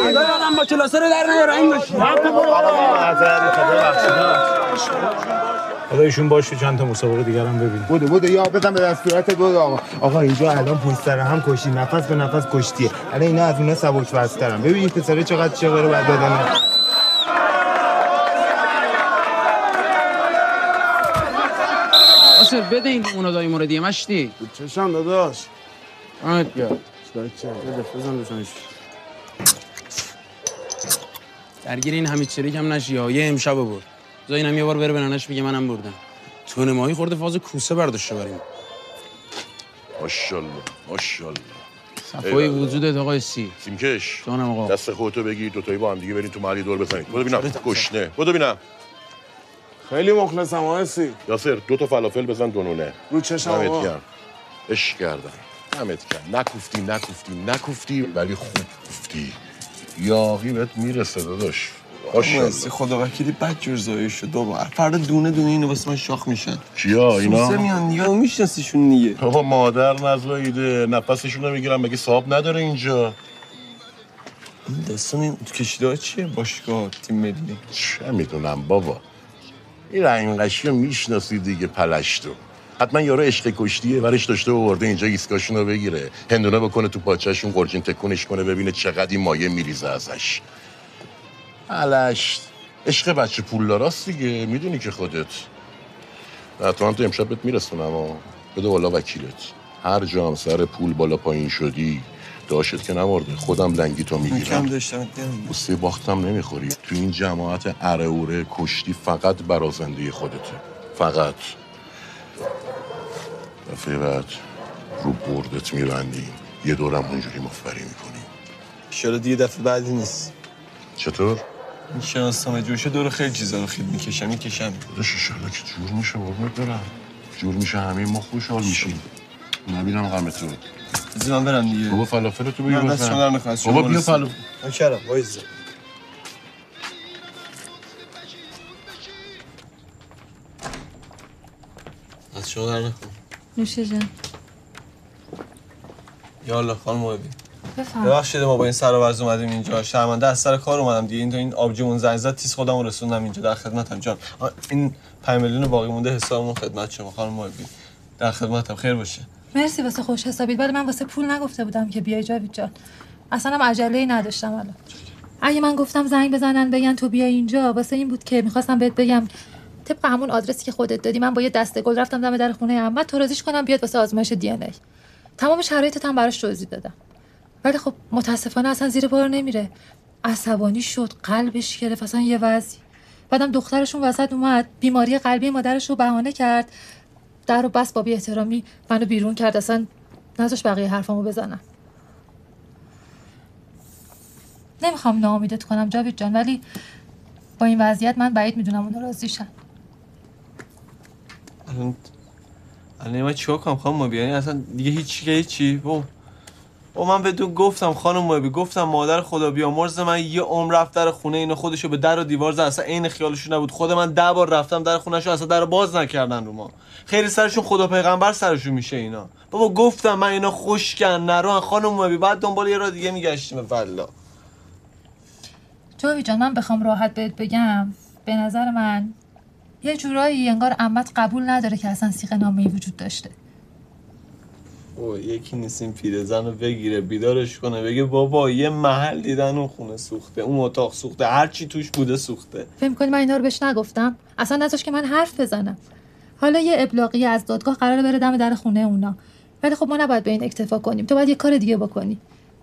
یادم با کلاسه رو در نیاره این باشی خدایشون باشه چند تا مسابقه دیگر هم ببین بودو بودو یا بزن به دستورات بود آقا آقا اینجا الان پشت سر هم کشتی نفس به نفس کشتیه الان اینا از اینا سبک وزترن ببین پسره چقدر چغره بعد دادن آسر بده این اونو دایی موردیه مشتی چشم داداش آمد بیا بزن بزنش درگیر این حمید شریک هم نشی. ها. یه امشب برد بذار اینم یه بار بره به ننش بگه منم بردم. تونه ماهی خورده فاز کوسه برداشته بریم. ماشاءالله ماشاءالله. صفای وجودت آقای سی. سیمکش. جانم آقا. دست خودتو بگی دوتایی با هم دیگه برین تو محلی دور بزنید بودو ببینم. گشنه. بودو ببینم. خیلی مخلصم آقای سی. یاسر دو تا فلافل بزن دونونه رو چشم آقا. عشق کردم. دمت گرم. نکوفتی نکوفتی نکوفتی ولی خوب گفتی. یاقی بهت می‌رسه داداش. ماشاءالله خدا وکیلی بد جور زایه شد دوباره فردا دونه دونه اینو واسه من شاخ میشن. کیا اینا؟ سوسه میان دیگه میشناسیشون دیگه. بابا مادر نزاییده. نفسشون رو می‌گیرم مگه صاحب نداره اینجا؟ این داستان این کشیده چیه؟ باشگاه تیم ملی. چه می‌دونم بابا. این رنگشی رو می‌شناسی دیگه پلشتو. حتما یارو عشق کشتیه ورش داشته و ورده اینجا ایسکاشون رو بگیره. هندونه بکنه تو پاچهشون قرجین تکونش کنه ببینه چقدر این مایه میریزه ازش. پلشت عشق بچه پولداراست دیگه می‌دونی که خودت. حتما تو امشب بهت میرسونم و بده والا وکیلت. هر جا هم سر پول بالا پایین شدی داشت که نمارده خودم لنگی تو کم می‌گیرم داشتم. بوسه باختم نمی‌خوری. تو این جماعت اره کشتی فقط برا زنده خودته. فقط. دفعه بعد رو بردت میبندیم یه دورم اونجوری مفبری می‌کنیم شاید دیگه دفعه بعدی نیست. چطور؟ این شناسنامه جوشه دور خیلی چیزا رو خیلی می‌کشم می‌کشم. داداش ایشالله که جور میشه قربونت برم. جور میشه همه ما خوشحال میشیم. نبینم غم تو بذار من برم دیگه. بابا فلافل تو بگیر نه، دست بزن. از شما بابا بیا. فلافل. نکردم وایزه از شما در نکن. نوشه جان. یالا خانم محبی. بفهم ببخشید ما با این سر و وضع اومدیم اینجا. شرمنده از سر کار اومدم دیگه. این تا این آبجیمون زنگ زد تیز خودم رسوندم اینجا در خدمتم. جان این 5 میلیون باقی مونده حسابمون خدمت شما خانم محبی. در خدمتم. خیر باشه. مرسی واسه خوش حسابید. ولی من واسه پول نگفته بودم که بیای جاوید جان. اصلا هم عجله نداشتم الان. اگه من گفتم زنگ بزنن بگن تو بیا اینجا. واسه این بود که می‌خواستم بهت بگم طبق همون آدرسی که خودت دادی من با یه دسته گل رفتم دم در خونه احمد تو راضیش کنم بیاد واسه آزمایش دی ای. تمام شرایطت هم براش توضیح دادم. ولی خب متاسفانه اصلا زیر بار نمیره. عصبانی شد قلبش گرفت اصلا یه وضعی. بعدم دخترشون وسط اومد بیماری قلبی مادرش رو بهانه کرد. در بس با بی احترامی منو بیرون کرد. اصلا نذاش بقیه حرفامو بزنم. نمی‌خوام ناامیدت کنم جاوید جان ولی با این وضعیت من بعید می‌دونم اونو راضیشن الان من چیکار کنم؟ خانم محبی یعنی اصلا دیگه هیچی که هیچی او او من بهتون گفتم خانم محبی گفتم مادر خدا بیامرز من یه عمر رفت در خونه اینو خودشو به در و دیوار زد. اصلا عین خیالشون نبود. خود من ده بار رفتم در خونهشو اصلا در باز نکردن رو ما. خیلی سرشون خدا پیغمبر سرشون میشه اینا. بابا گفتم من اینا خوشکن نرو خانم محبی بعد دنبال یه راه دیگه میگشتیم. والله جاوی جان من بخوام راحت بهت بگم. به نظر من یه جورایی انگار عمت قبول نداره که اصلا سیغ نامه وجود داشته. او یکی نیست این پیرزن رو بگیره بیدارش کنه بگه بابا یه محل دیدن اون خونه سوخته اون اتاق سوخته هر چی توش بوده سوخته. فکر کنی من اینا رو بهش نگفتم؟ اصلا نذاش که من حرف بزنم. حالا یه ابلاغی از دادگاه قراره بره دم در خونه اونا. ولی خب ما نباید به این اکتفا کنیم. تو باید یه کار دیگه بکنی.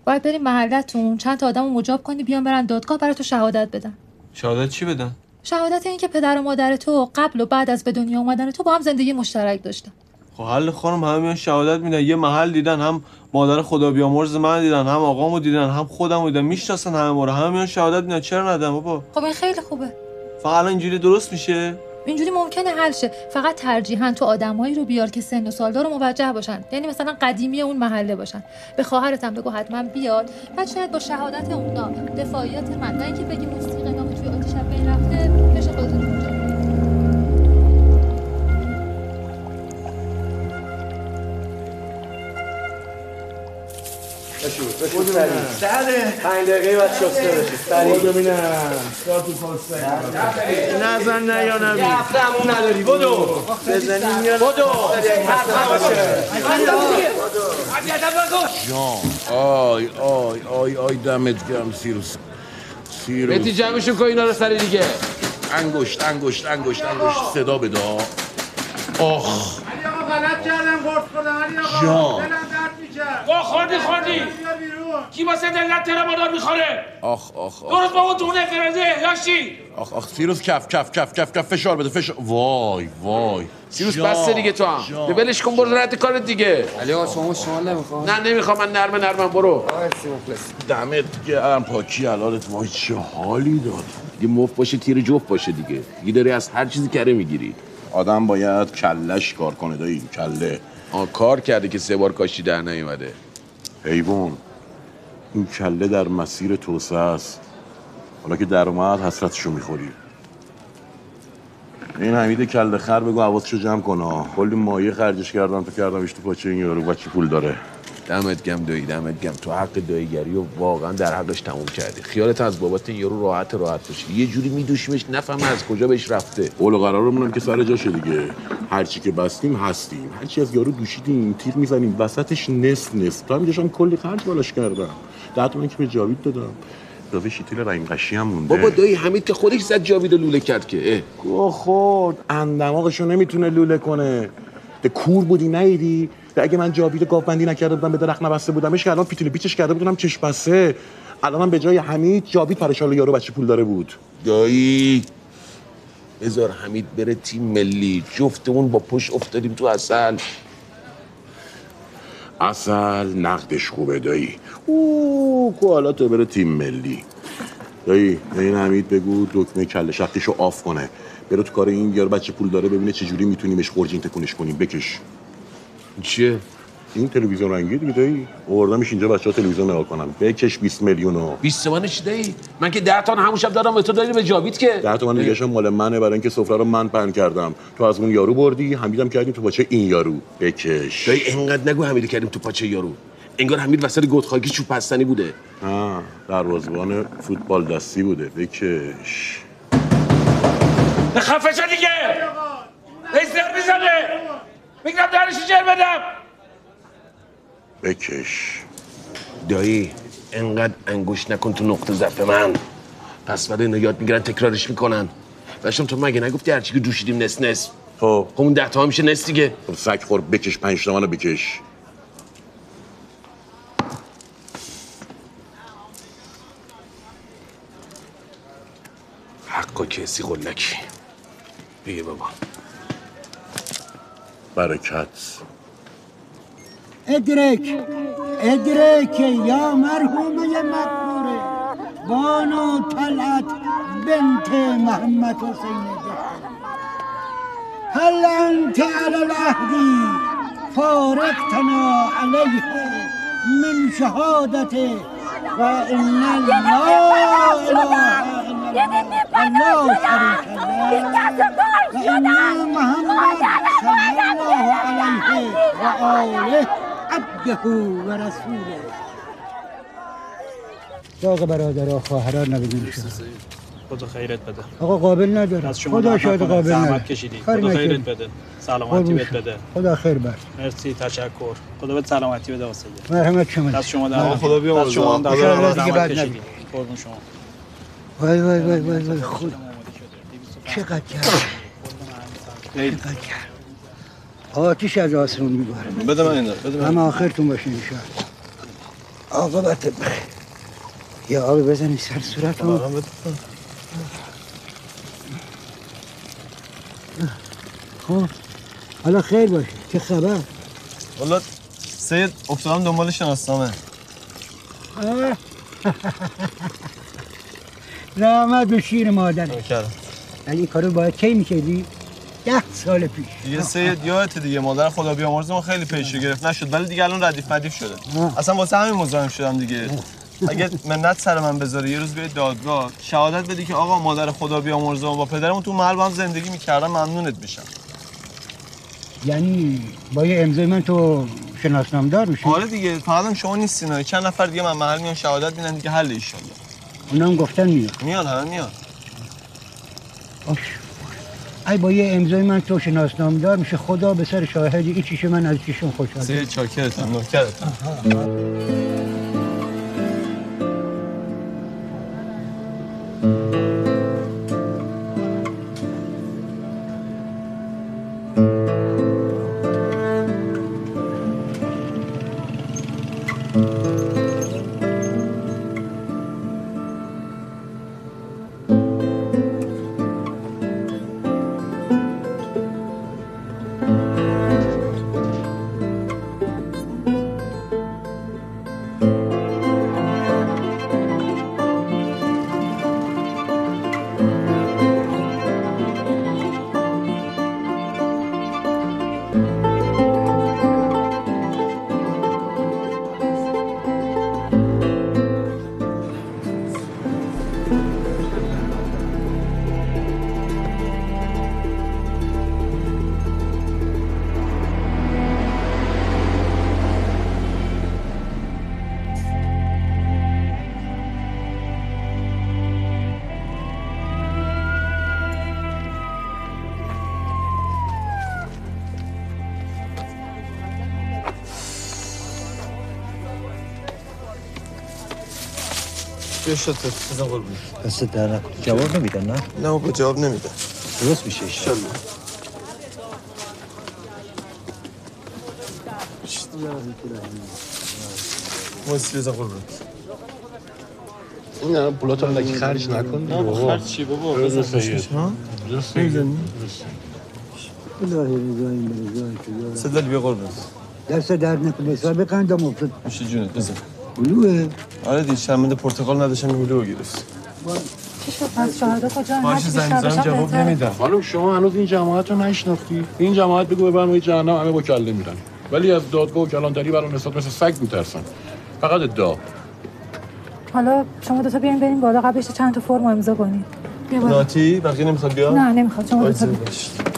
باید بریم محلتون چند تا آدم رو مجاب کنی بیان برن دادگاه برای تو شهادت بدن. شهادت چی بدن؟ شهادت این که پدر و مادر تو قبل و بعد از به دنیا اومدن تو با هم زندگی مشترک داشتن خب حل خانم همه میان شهادت میدن. یه محل دیدن هم مادر خدا بیامرز من دیدن هم آقامو دیدن هم خودمو دیدن. می‌شناسن همه ما رو. همه میان شهادت میدن. چرا ندن بابا؟ خب این خیلی خوبه. فقط الان اینجوری درست میشه؟ اینجوری ممکنه حل شه. فقط ترجیحاً تو آدمایی رو بیار که سن و سالدار و موجه باشن. یعنی مثلا قدیمی اون محله باشن. به خواهرت هم بگو حتما بیاد. بعد شاید با شهادت اونا دفاعیات من. نه اینکه بگی موسیقی توی آتیش سره. پنج دقیقه بعد شسته بشی سریع بودو ببینم کارتو پاسته نزن نه یا نبی همون نداری. بدو. بزنیم یا بدو. جان آی آی آی آی دمت گرم سیروس سیروس جمعشون کن اینا رو سر دیگه. انگشت انگشت انگشت انگشت. صدا بدا آخ علی آقا غلط کردم قرص خودم علی آقا جان. دلم درد می‌کرد. با خوردی خوردی کی واسه دلت تر مادر می‌خوره؟ آخ آخ آخ. درست با اون دونه فرزه یاشی. آخ آخ سیروس کف کف کف کف کف. فشار بده فشار. وای وای. سیروس بسته دیگه تو هم. ولش کن برو رد کارت دیگه. علی آقا شما شمال نمی‌خوام. نه نمی‌خوام. من نرمه نرمه برو. دمت گرم پاکی حلالت وای چه حالی داد. دیگه مفت باشه تیر جفت باشه دیگه. دیگه داری از هر چیزی کره می‌گیری. آدم باید کلش کار کنه دایی کله. آ کار کرده که سه بار کاشی در نیومده. حیوان این کله در مسیر توسعه است. حالا که در اومد حسرتشو می‌خوری. این حمید کله خر بگو حواسشو جمع کنه کلی مایه خرجش کردم تو کردمش تو پاچه این یارو بچه پول داره. دمت گم دایی دمت گم. تو حق داییگری و واقعا در حقش تموم کردی. خیالت از بابت این یارو راحت راحت باشه. یه جوری میدوشیمش نفهمه از کجا بهش رفته. قول قرارمون هم که سر جاشه دیگه. هرچی که بستیم هستیم. هرچی از یارو دوشیدیم تیر می‌زنیم وسطش نصف نصف. تو هم کلی خرج بالاش کردم. ده تومن که به جاوید دادم. اضافه شیتیل رحیم قشی هم مونده. بابا دایی حمید که خودش زد جاوید لوله کرد که. اه. گو خود اندماغشو نمی‌تونه لوله کنه. ده کور بودی نیدی. اگه من جاوید گاوبندی نکرده بودم به درخت نبسته بودمش که الان فیتیله پیچش کرده بودم چش بسته. الان به جای حمید جاوید پرشال یارو بچه پول داره بود. دایی بذار حمید بره تیم ملی. جفتمون با پشت افتادیم تو اصل اصل نقدش خوبه دایی. او کو حالا تو بره تیم ملی. دایی به این حمید بگو دکمه کله شختشو آف کنه. بره تو کار این یارو بچه پول داره ببینه چه جوری میتونیمش خورجین تکونش کنیم بکش. چیه؟ این تلویزیون رنگی دیگه دایی آوردمش اینجا بچه‌ها تلویزیون نگاه کنن. بکش 20 میلیونو 20 تومن چی دایی من که 10 تا همون شب دادم به تو دادی به جاوید که ده تومن دیگه مال منه برای اینکه سفره رو من پهن کردم. تو از اون یارو بردی حمیدم کردیم تو باچه این یارو. بکش دایی اینقدر نگو حمید کردیم تو پاچه یارو. انگار حمید وسط گودخاکی چوب پستنی بوده. ها دروازه‌بان فوتبال دستی بوده. بکش خفه شو دیگه می‌زنه! میگم درشو جر بدم. بکش. دایی انقدر انگوش نکن تو نقطه ضعف من. پس بعد اینو یاد می‌گیرن تکرارش می‌کنن. باشم تو مگه نگفتی هرچی که دوشیدیم نس نس؟ خب. خب اون ده تا میشه نس دیگه. خب سگ خور بکش پنج تومن بکش. حقا کسی قلکی بگه بابا. برکت. ادرک ادرک یا مرحومه مقبوره بانو طلعت بنت محمد حسین هل انت على العهد؟ فارقتنا عليه من شهادته و ان الله اله الا الله. شريك له. وان محمد عبده ورسوله داغ برادر خواهران نبیدیم خدا خیرت بده. آقا قابل نداره. از شما خدا شاید. قابل زحمت کشیدی. خدا خیرت. بده. سلامتی بهت. بده. خدا خیر بر. مرسی. تشکر. خدا بهت سلامتی بده واسه مرحمت شما. دست شما در آقا خدا بیامرزه. دست شما در دیگه کشیدی. نبینی. قربون شما. وای وای وای وای وای. خدا. چقدر کرد چقدر کرد آتیش از آسمون میباره؟ بده من این دار، بده من. همه آخرتون باشه انشاءالله. عاقبت بخیر یا آبی بزنی سر صورت خب حالا خیر باشه. چه خبر؟ والا سید افتادم دنبال شناسنامه. رحمت به شیر مادر ولی این کارو باید کی می‌کردی؟ ده سال پیش. دیگه سید یادت دیگه. مادر خدا بیامرز ما خیلی پیشو گرفت. نشد. ولی دیگه الان ردیف مدیف شده. اصلا واسه همین مزاحم شدم دیگه. اگه منت سر من بذاره یه روز بیاید دادگاه شهادت بدی که آقا مادر خدا بیامرزه با پدرمون تو محل با هم زندگی می‌کردم ممنونت میشم. یعنی با یه امضای من تو شناسنامدار میشی؟ آره دیگه. فقط هم شما نیستین چند نفر دیگه من محل میان شهادت میدن دیگه حل ایشالله. اونا هم گفتن میاد. میاد همه میاد. ای با یه امضای من تو شناسنامدار میشه. خدا به سر شاهدی این چیشه من از چیشون خوشحال سید چاکرتم نوکرتم بیا شد بزن قربون دست در نکن جواب نمیدن نه؟ نه بابا جواب نمیده. درست میشه ایشالله موسی بزن قربون این الان پولات رو لگی خرج نکن نه، خرج چی بابا؟ بزن. سید. مرضایی که صدل بیا قربون دست درد نکنه حساب قندم افتاد. میشه جونت بزن. بلوه آره دیگه شرمنده پرتقال نداشتم میلو گرفت. چی شد پس شهادت کجا باشه، زنگ بشم جواب. نمیدم. خانم شما هنوز این جماعت رو نشناختی؟ این جماعت بگو ببرمایید جهنم همه با کله میرن. ولی از دادگاه و کلانتری برای نسبت مثل سگ میترسن. فقط ادعا حالا شما دوتا بیاین بریم بالا قبلش چند تا فرم امضا کنید بیا بالا. ناتی بقیه نمی‌خواد بیا نه نمی‌خواد. شما دوتا وایسا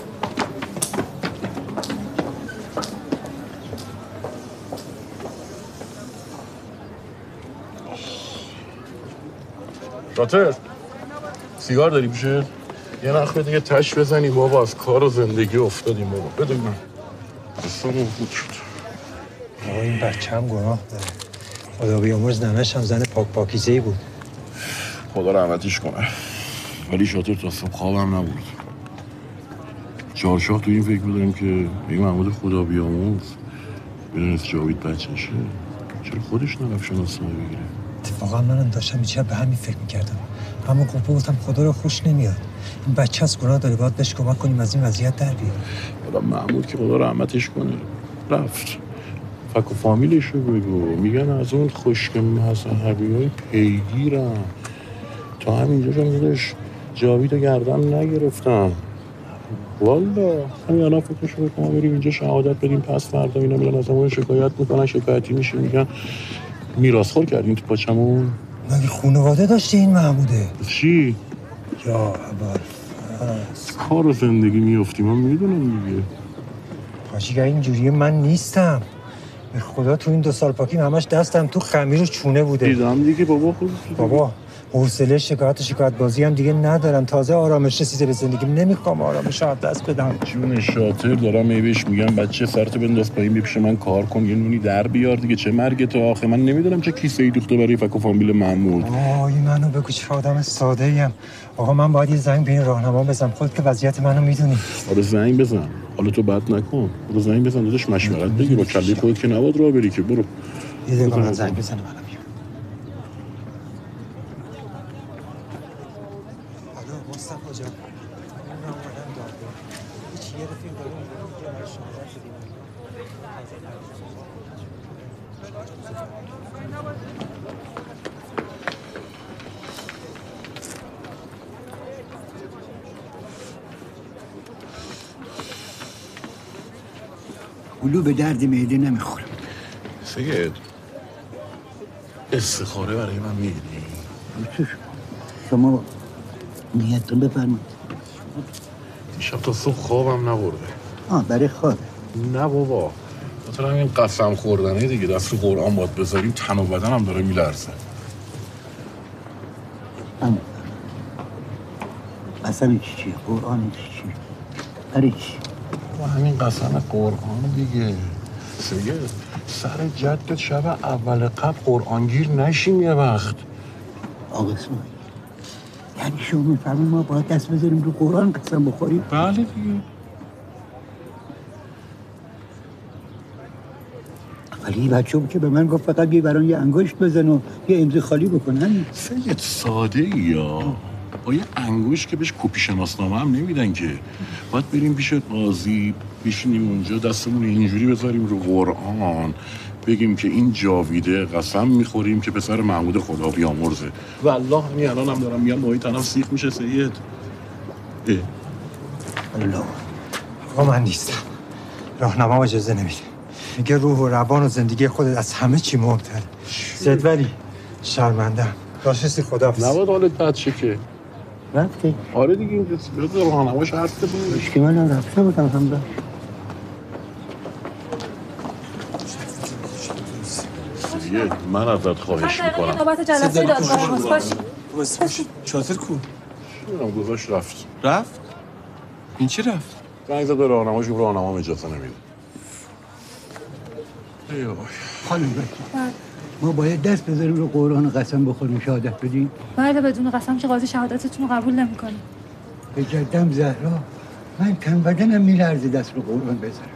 شاطر سیگار داری پیشه یه نخ بده یه تش بزنی بابا از کار و زندگی افتادیم بابا. بده من. دستمون خود شد. این بچه هم گناه داره. خدا بیامرز ننش هم زن پاک پاکیزه ای بود. خدا رحمتش کنه. ولی شاطر تا صبح خوابم نبود. چهارشاه تو این فکر بودم که این محمود خدا بیاموز بدونست جاوید بچهشه. چرا خودش نرفت شناسنامه بگیره؟ اتفاقا منم داشتم بیچاره به همین فکر می‌کردم. اما گفت گفتم خدا رو خوش نمیاد. این بچه از گناه داره باید بهش کمک کنیم از این وضعیت در بیاد. حالا محمود که خدا رحمتش کنه. رفت. فک و فامیلش رو بگو. میگن از اون خشک مذهبی های پیگیرم. تا همینجا هم دادش جاوید گردن نگرفتم. والا. همین الان فکرشو بکنم بریم اینجا شهادت بدیم. پس فردا اینا میرن از شکایت می‌کنن. شکایتی میشه. میگن میراثخور کردین تو پاچمون. مگه خانواده داشته این محموده چی؟ یا اول کار و زندگی میفتیم من می‌دونم دیگه. حاجی اینجوری من نیستم. به خدا تو این دو سال پاکیم همش دستم تو خمیر و چونه بوده. دیدم دیگه بابا خود بابا حوصله شکایت و شکایت بازی هم دیگه ندارم. تازه آرامش رسیده به زندگیم. نمی‌خوام آرامش از دست بدم. جون شاطر دارم ای بهش میگم بچه سرتو بنداز پایین بیا پیش من کار کن یه نونی در بیار دیگه. چه مرگ تو آخه؟ من نمی‌دونم چه کیسه ای دوخته برای فک و فامیل محمود. آی منو بگو چه آدم ساده ایم آقا من باید یه زنگ به این راهنما بزنم. خود که وضعیت منو می‌دونی. آره زنگ بزن. حالا تو بد نکن. برو زنگ بزن داداش مشورت بگیر. با کله خودت که نباد راه بری که. برو. یه دقیقه من بزن. زنگ بزنم. الان میام. الو، مصطفی جان. من اومدم دادگاه. هیچ یه رفیق داره اونجا میگه برای شهادت بدیم. گلو به درد معده نمی‌خوره سید استخاره برای من میدی؟ شما نیتتون بفرمایید. دیشب تا صبح خوابم نبرده. آه برای خواب. نه بابا. مثلا این قسم خوردنه دیگه. دست رو قرآن باد بذاریم تن و بدنم داره میلرزه. اما قسم چی؟ چیه قرآن چی؟ چیه برای چی؟ و همین قسم قرآن دیگه. سید سر جدت شب اول قبل قرآنگیر نشیم یه وقت. آقا اسماعیل یعنی شما می‌فهمید ما باید دست بذاریم رو قرآن قسم بخوریم؟ بله دیگه. ولی این بچه که به من گفت فقط یه بران یه انگشت بزن و یه امضای خالی بکن همین سید ساده یا؟ با یه انگوش که بهش کپی شناسنامه هم نمیدن که. باید بریم پیش قاضی بشینیم اونجا دستمون اینجوری بذاریم رو قرآن. بگیم که این جاویده قسم می‌خوریم که پسر محمود خدا بیامرزه والله همین الان هم دارم میگم محیط طرف سیخ میشه سید. اه. الله. آقا من نیستم. راهنما اجازه نمیده. میگه روح و روان و زندگی خودت از همه چی مهمتره. سید ولی شرمندم راشستی خدا نباید حالت بد که. رفتی؟ آره دیگه این بذار راهنماش حرف بزنه. که من رفته بودم هم سید من ازت خواهش می‌کنم. نوبت جلسه دادگاه ماست باشی شاطر کو؟ نمی‌دونم گذاشت رفت. رفت؟ این چی رفت؟ زنگ زد به راهنماش راهنمام اجازه نمیده. ای. خانم بکی ما باید دست بذاریم رو قرآن قسم بخوریم شهادت بدیم. بله بدون قسم که قاضی شهادتتون رو قبول نمی‌کنه. به جدم زهرا من تن بدنم میلرزه دست رو قرآن بذارم.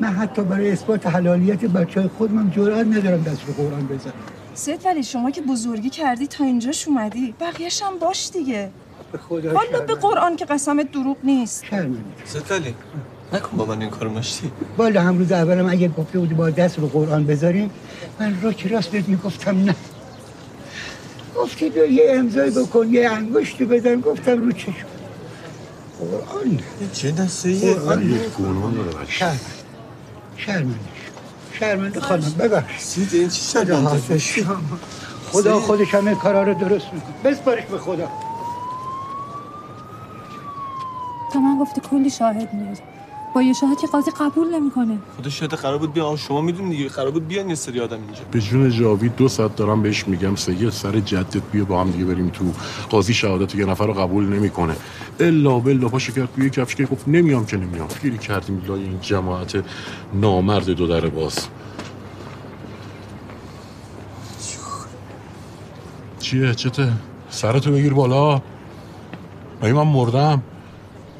من حتی برای اثبات حلالیت بچه های خودم جرأت ندارم دست رو قرآن بذارم. سید ولی شما که بزرگی کردی تا اینجاش اومدی بقیه‌ش هم باش دیگه. به خدا والا به قرآن که قسمت دروغ نیست. ستلی نکن با من این کارو مشتی. بالا هم روز اولم اگه گفته بودی با دست رو قرآن بذاریم من رو که راست بهت می‌گفتم نه. گفتی بیا یه امضای بکن یه انگشتی بزن گفتم رو چشم. قرآن. چه دسته قرآن. داره بچه. شرمنده شرمنده شرمنده خانم ببخش سید این چی حافظ. خدا خودش همه کارا رو درست می‌کنه. بسپارش به خدا. تا من گفتی کلی شاهد میاد با یه شاهد که قاضی قبول نمی‌کنه. خدا شاید قرار بود بیان شما می‌دونید دیگه. قرار بود بیان یه سری آدم اینجا. به جون جاوید دو ساعت دارم بهش میگم سید سر جدت بیا با هم دیگه بریم تو قاضی شهادت یه نفر رو قبول نمی‌کنه. الا بلا پاشو کرد توی کفش که گفت نمیام که نمیام. گیری کردیم لای این جماعت نامرد دو در باز. چیه؟ چته؟ سرتو بگیر بالا. مگه من مردم.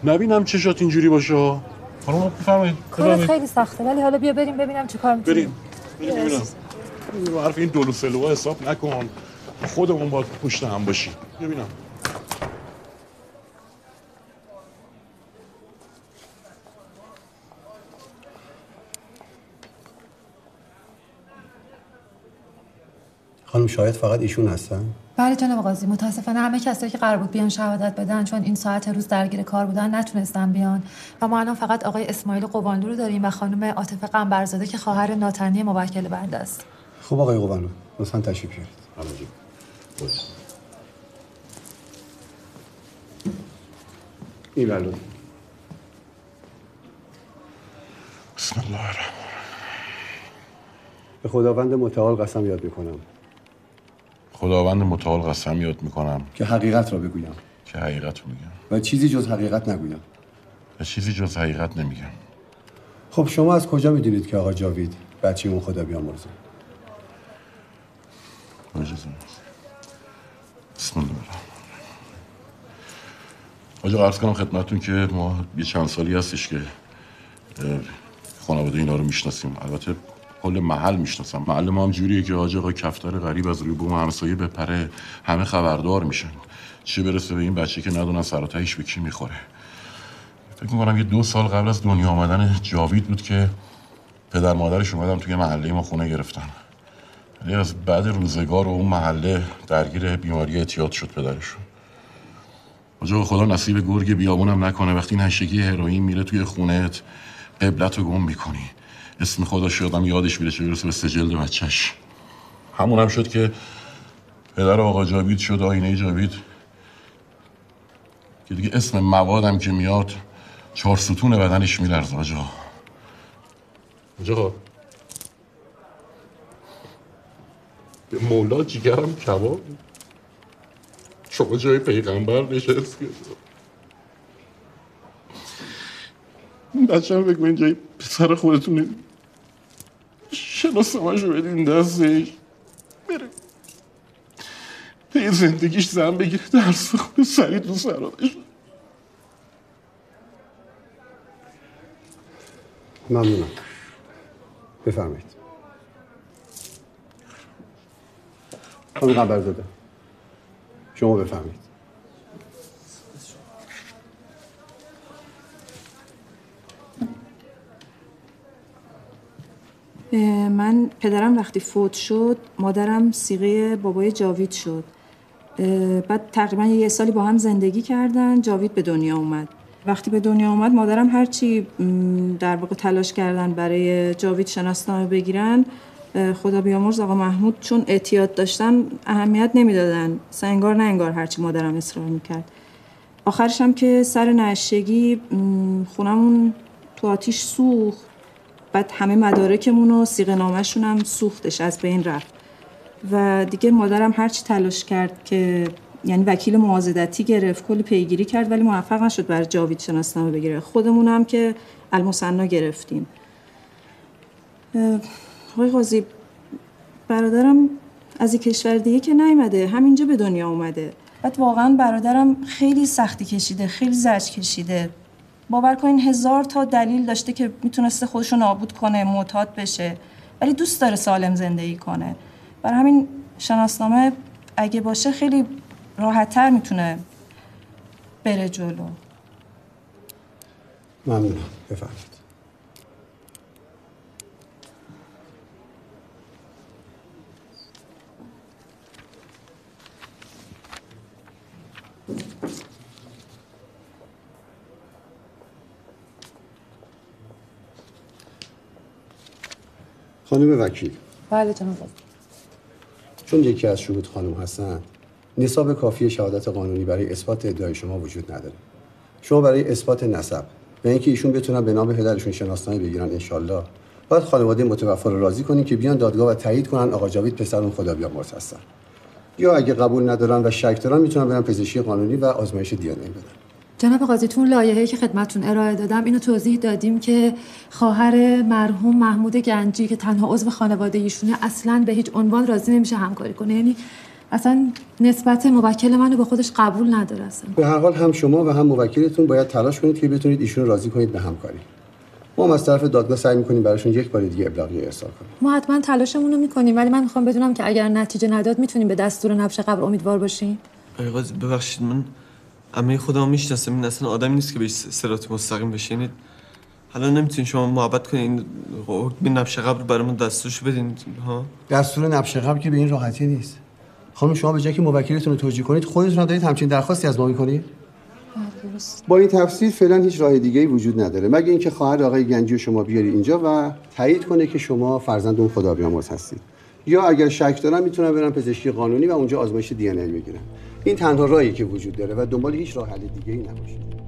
نبینم چشات اینجوری باشه. حالا بفرمایید. کارت بفرمایید. خیلی سخته ولی حالا بیا بریم ببینم چی کار می‌تونیم بریم. بریم ببینم. حرف این دولو سلوها حساب نکن. خودمون باید پشت هم باشیم. ببینم. خانم شاید فقط ایشون هستن؟ بله جناب قاضی متاسفانه همه کسایی که قرار بود بیان شهادت بدن چون این ساعت روز درگیر کار بودن نتونستن بیان. و ما الان فقط آقای اسماعیل قوانلو رو داریم و خانم عاطفه قنبرزاده که خواهر ناتنی موکل بنده است. خب آقای قوانلو لطفا تشریف بیارید. این. بلو. بسم الله الرحمن به خداوند متعال قسم یاد می‌کنم. خداوند متعال قسم یاد می‌کنم. که حقیقت را بگویم. که حقیقت رو میگم. و چیزی جز حقیقت نگویم. و چیزی جز حقیقت نمیگم. خب شما از کجا می‌دونید که آقا جاوید بچه اون خدا بیامرزه؟ بسم الله. آجا عرض کنم خدمتتون که ما یه چند سالی هستش که خانواده اینا رو می‌شناسیم. البته کل محل می‌شناسم. محل ما هم جوریه که حاج آقا کفتار غریب از روی بوم همسایه بپره. همه خبردار میشن. چه برسه به این بچه که ندونن سر و تهش به کی می‌خوره. فکر می‌کنم یه دو سال قبل از دنیا آمدن جاوید بود که پدر مادرش اومدن توی محله ما خونه گرفتن. ولی از بعد روزگار و اون محله درگیر بیماری اعتیاد شد پدرشون آجا خدا نصیب گرگ بیابونم نکنه. وقتی نشگی هروئین میره توی خونت قبلت رو گم می‌کنی. اسم خدا شدم یادش میره چه برسه به سجل بچهش. همون هم شد که پدر آقا جاوید شد آینه جاوید. که دیگه اسم موادم که میاد چهار ستون بدنش میلرزه آجا. آجا به مولا جیگرم کباب. شما جای پیغمبر نشست که بچه هم بگو اینجای پسر خودتونه شناسمش رو بدین دستش. بره. پی زندگیش زن بگیره درس بخونه سریع تو سرادش ممنونم. بفرمایید. خانم قنبرزاده شما بفرمایید اه، من پدرم وقتی فوت شد مادرم سیغه بابای جاوید شد. بعد تقریبا یه سالی با هم زندگی کردن جاوید به دنیا اومد. وقتی به دنیا اومد مادرم هرچی در واقع تلاش کردن برای جاوید شناسنامه بگیرن خدا بیامرز آقا محمود چون اعتیاد داشتن اهمیت نمی‌دادن. انگار نه انگار هرچی مادرم اصرار می‌کرد. آخرش هم که سر نشگی خونمون تو آتیش سوخت. بعد همه مدارکمون و سیغه نامشون هم سوختش از بین رفت. و دیگه مادرم هرچی تلاش کرد که یعنی وکیل معاضدتی گرفت کلی پیگیری کرد ولی موفق نشد برای جاوید شناسنامه بگیره. خودمون هم که المصنا گرفتیم. آقای قاضی برادرم از این کشور دیگه که نیومده همینجا به دنیا اومده. بعد واقعا برادرم خیلی سختی کشیده خیلی زجر کشیده. باور کنین هزار تا دلیل داشته که می‌تونسته خودش رو نابود کنه معتاد بشه ولی دوست داره سالم زندگی کنه. برای همین شناسنامه اگه باشه خیلی راحتتر می‌تونه بره جلو. ممنونم. بفرمایید. خانم وکیل. بله جناب. چون یکی از شهود خانم هستن نصاب کافی شهادت قانونی برای اثبات ادعای شما وجود نداره. شما برای اثبات نسب و اینکه ایشون بتونن به نام پدرشون شناسنامه بگیرن انشالله باید خانواده متوفا رو راضی کنین که بیان دادگاه و تایید کنن آقا جاوید پسر اون خدا بیامرز هستن. یا اگه قبول ندارن و شک دارن می‌تونن برن پزشکی قانونی و آزمایش دی بدن. جناب قاضی تو اون لایحه‌ای که خدمتتون ارائه دادم اینو توضیح دادیم که خواهر مرحوم محمود گنجی که تنها عضو خانواده ایشونه اصلا به هیچ عنوان راضی نمیشه همکاری کنه. یعنی اصلا نسبت موکل منو به خودش قبول نداره اصلا. به هر حال هم شما و هم موکلتون باید تلاش کنید که بتونید ایشون راضی کنید به همکاری. ما هم از طرف دادگاه سعی می‌کنیم براشون یک بار دیگه ابلاغیه ارسال کنیم. ما حتما تلاشمون رو می‌کنیم ولی من می‌خوام بدونم که اگر نتیجه نداد می‌تونیم به دستور نبش قبر امیدوار باشیم؟ آقای قاضی ببخشید من عمه خودم می‌شناسم این اصلا آدمی نیست که بهش سرات مستقیم بشه. یعنی حالا نمی‌تونین شما محبت کنین این حکم نبش قبر برامون دستورش بدین ها؟ دستور نبش قبل که به این راحتی نیست. خانم شما به جای که موکلتون رو توجیه کنید خودتون هم دارید همچین درخواستی از ما می‌کنید؟ با این تفسیر فعلا هیچ راه دیگه ای وجود نداره. مگه اینکه خواهر آقای گنجی شما بیاری اینجا و تایید کنه که شما فرزند اون خدا بیامرز هستید. یا اگر شک دارن می‌تونن برن پزشکی قانونی و اونجا آزمایش دی ان ای بگیرن. این تنها راهی که وجود داره و دنبال هیچ راه حل دیگه ای نباشید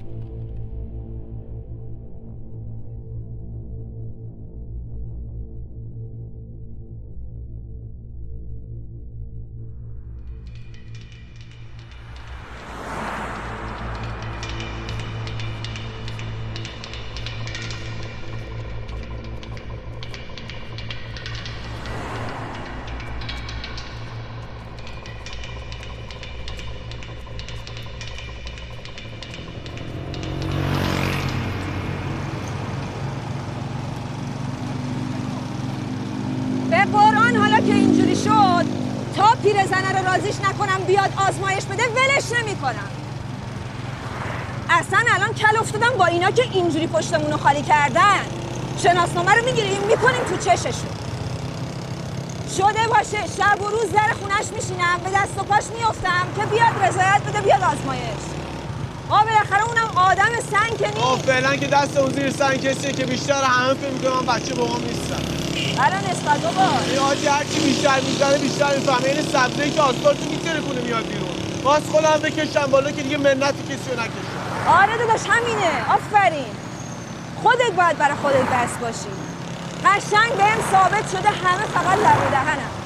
اصلا الان کل افتادم با اینا که اینجوری پشتمون رو خالی کردن. شناسنامه رو می‌گیریم می‌کنیم تو چششون. شده باشه شب و روز در خونش میشینم به دست و پاش میفتم که بیاد رضایت بده بیاد آزمایش. آه بالاخره اونم آدم سنگ که نیست. فعلا که دست اون زیر سن کسیه که بیشتر همه فکر می‌کنم بچه با هم نیستم. الان نسبت بابا. حاجی هرچی بیشتر می‌زنه بیشتر می‌فهمه این سبزه که آسفالتو میتره کنه میاد بیرون. باز خودم بکشم بالا که دیگه منت کسی رو نکشم. آره داداش همینه. آفرین. خودت باید برای خودت بس باشی. قشنگ بهم ثابت شده همه فقط لب دهنم.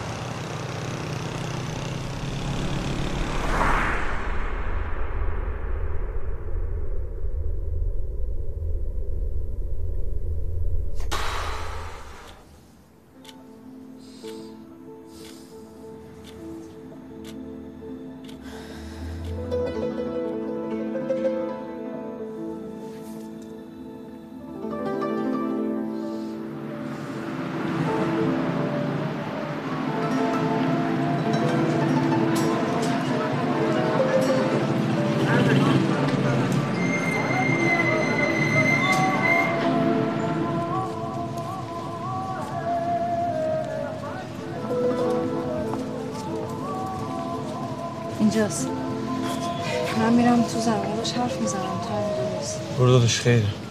زمین باش حرف می‌زنم تا اینجاست برو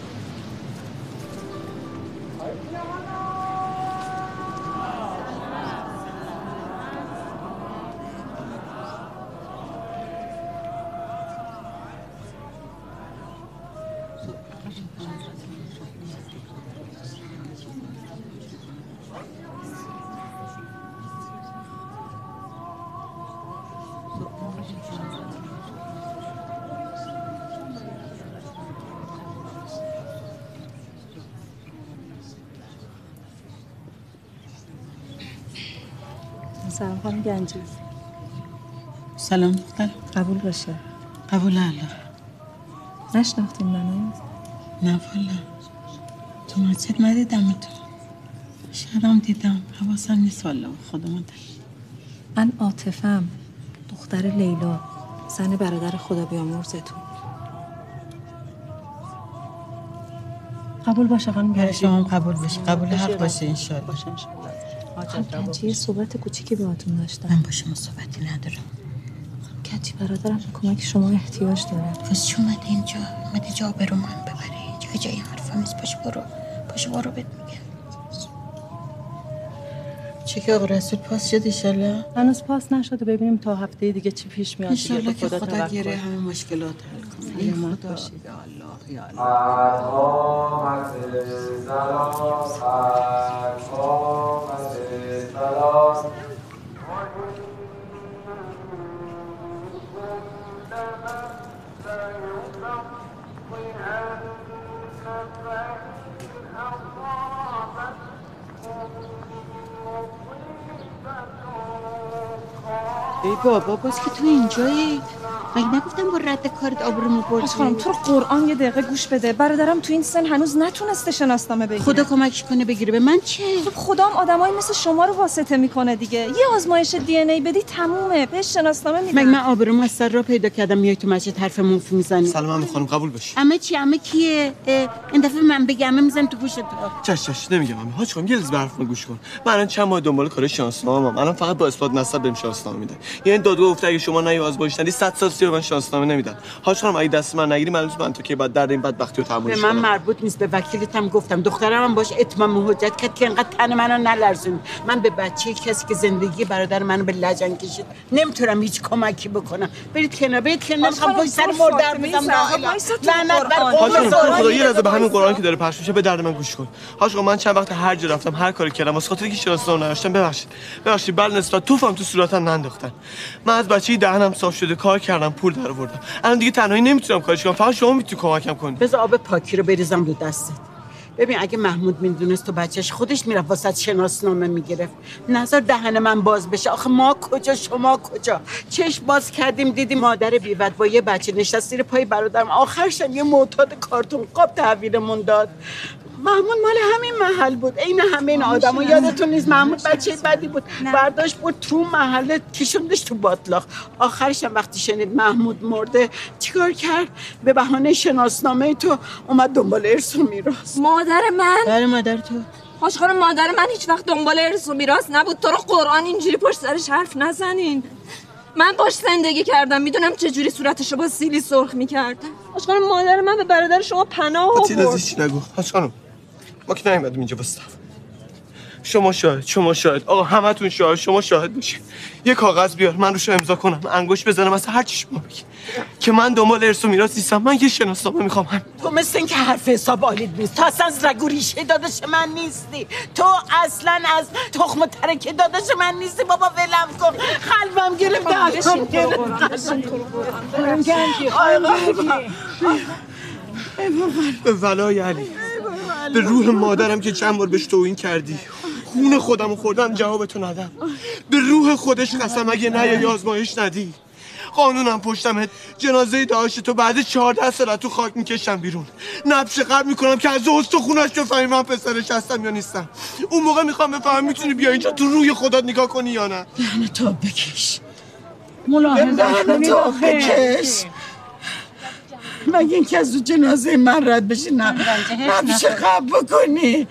سلام. دختر قبول باشه. قبول الله. نشناختین منو؟ نه والا. تو مسجد ندیدم تو. شهرام دیدم. حواسم نیست والا. خودمون من عاطفم. دختر لیلا. زن برادر خدا بیامرزتون. قبول باشه خانم برای گنجی شما قبول باشه. قبول حق باشه. انشالله خانم گنجی یه صحبت کوچیکی باهاتون داشتم. من با شما صحبتی ندارم. گنجی برادرم به کمک شما احتیاج داره. پس چی اومده اینجا؟ اومده جا برو من ببری جای جای حرفا نیست. پاشو برو. پاشو برو بهت میگم. چی که آقا رسول پاس شد ایشالله هنوز پاس نشده. ببینیم تا هفته دیگه چی پیش میاد. ایشالله که خدا خدا. گیره همه مشکلات حل کنه. یا خدا. الله یا الله. بابا باز که تو اینجایی؟ مگه نگفتم با رد کارت آبرومو بردی خانم تو رو قرآن یه دقیقه گوش بده. برادرم تو این سن هنوز نتونسته شناسنامه بگیره. خدا کمکش کنه بگیره. به من چه؟ خب خدا هم آدمایی مثل شما رو واسطه می‌کنه دیگه. یه آزمایش دی ان ای بدی تمومه. بهش شناسنامه میدن. مگه من آبرومو از سر را پیدا کردم میای تو مسجد حرف منفی می‌زنی؟ سلام عمو خانم قبول باشی؟ امه چی امه کیه؟ این دفعه من بگم می‌زنم تو گوشت چش چش نمیگم عمو. حاج خانم یه لحظه به حرفم گوش کن. من الان چند ماه دنبال کار شانسنامه‌ام الان فقط با اثبات نسب بهم شانسنامه میدن یعنی دادگاه گفته اگه شما نه آزمایش ندی 100 سال سیر من شانسنامه نمیدن حاج خانم اگه دست من نگیری معلومه من تو که بعد درد این بدبختی رو به تحملش من کنم مربوط نیست به وکیلت هم گفتم. دخترم هم باش اتمام حجت کرد که انقدر تن منو نلرزون من به بچه کسی که زندگی برادر منو به لجن کشید نمی‌تونم هیچ کمکی بکنم. برید کنار برید کنار. نمی‌خوام پشت سر مردر تو زارا. خدا. یه لحظه به همین قرآن که داره پخش میشه به درد من گوش کن. حاج خانم من چند وقت هر جا رفتم هر کاری کردم واسه خاطر که شناسنامه نداشتم ببخشید. ببخشید بل نسبت توفم تو صورتم ننداختن. من از بچگی دهنم صاف شده کار کردم پول در آوردم. الان دیگه تنهایی نمی‌تونم کارش کنم. فقط شما می‌تونی کمکم کنی. بذار آب پاکی رو بریزم رو دستت. ببین اگه محمود می‌دونست تو بچهش خودش می‌رفت واسه شناسنامه می‌گرفت. نظر دهن من باز بشه. آخه ما کجا؟ شما کجا؟ چشم باز کردیم دیدیم مادر بیوت با یه بچه نشست زیر پای برادرم. آخرش هم یه معتاد کارتون قاب تحویلمون داد. محمود مال همین محل بود. عین همه این آدما یادتون نیست محمود بچه بدی بود. برداشت بود تو محله کشوندش تو باطلاق. آخرش هم وقتی شنید محمود مرده چیکار کرد؟ به بهانه شناسنامه تو اومد دنبال ارث و میراث. مادر من. بله مادر تو. خوش خانم مادر من هیچ وقت دنبال ارث و میراث نبود. تو رو قرآن اینجوری پشت سرش حرف نزنین. من باش زندگی کردم. می‌دونم چجوری صورتشو با سیلی سرخ می‌کردم خوش خانم مادر من به برادر شما پناه آورد. از چی نگو؟ خانم. ما که نیومدیم اینجا واسه شما شاهد شما شاهد. آقا همتون شاهد شما شاهد باشید یه کاغذ بیار من روش امضا کنم. انگوش بزنم اصلا هر چی شما بگی که من دنبال ارث و میراث نیستم. من یه شناسنامه می‌خوام. همین. تو مثل اینکه حرف حساب آلید نیست. تو اصلا از رگ و ریشه داداش من نیستی. تو اصلا از تخم و ترکه داداش من نیستی. بابا ولم کن. قلبم گرفت تو گرفت. به ولای علی. به روح مادرم که چند بار بهش توهین کردی. خون خودم و خوردم جوابتو ندم. به روح خودش قسم اگه نیایی آزمایش ندی. قانونم پشتمت. جنازه داشت تو بعد چهارده سال تو خاک می‌کشم بیرون. نبش قبل می‌کنم که از اوست خونش بفهمی من پسرش هستم یا نیستم. اون موقع می‌خوام بفهمم می‌تونی بیا اینجا تو روی خودت نگاه کنی یا نه. دهن تو بکش. ملاحظه کنید تو آخه. بکش. مگه اینکه از تو جنازه من رد بشی نه. نبشه قبل بکنی.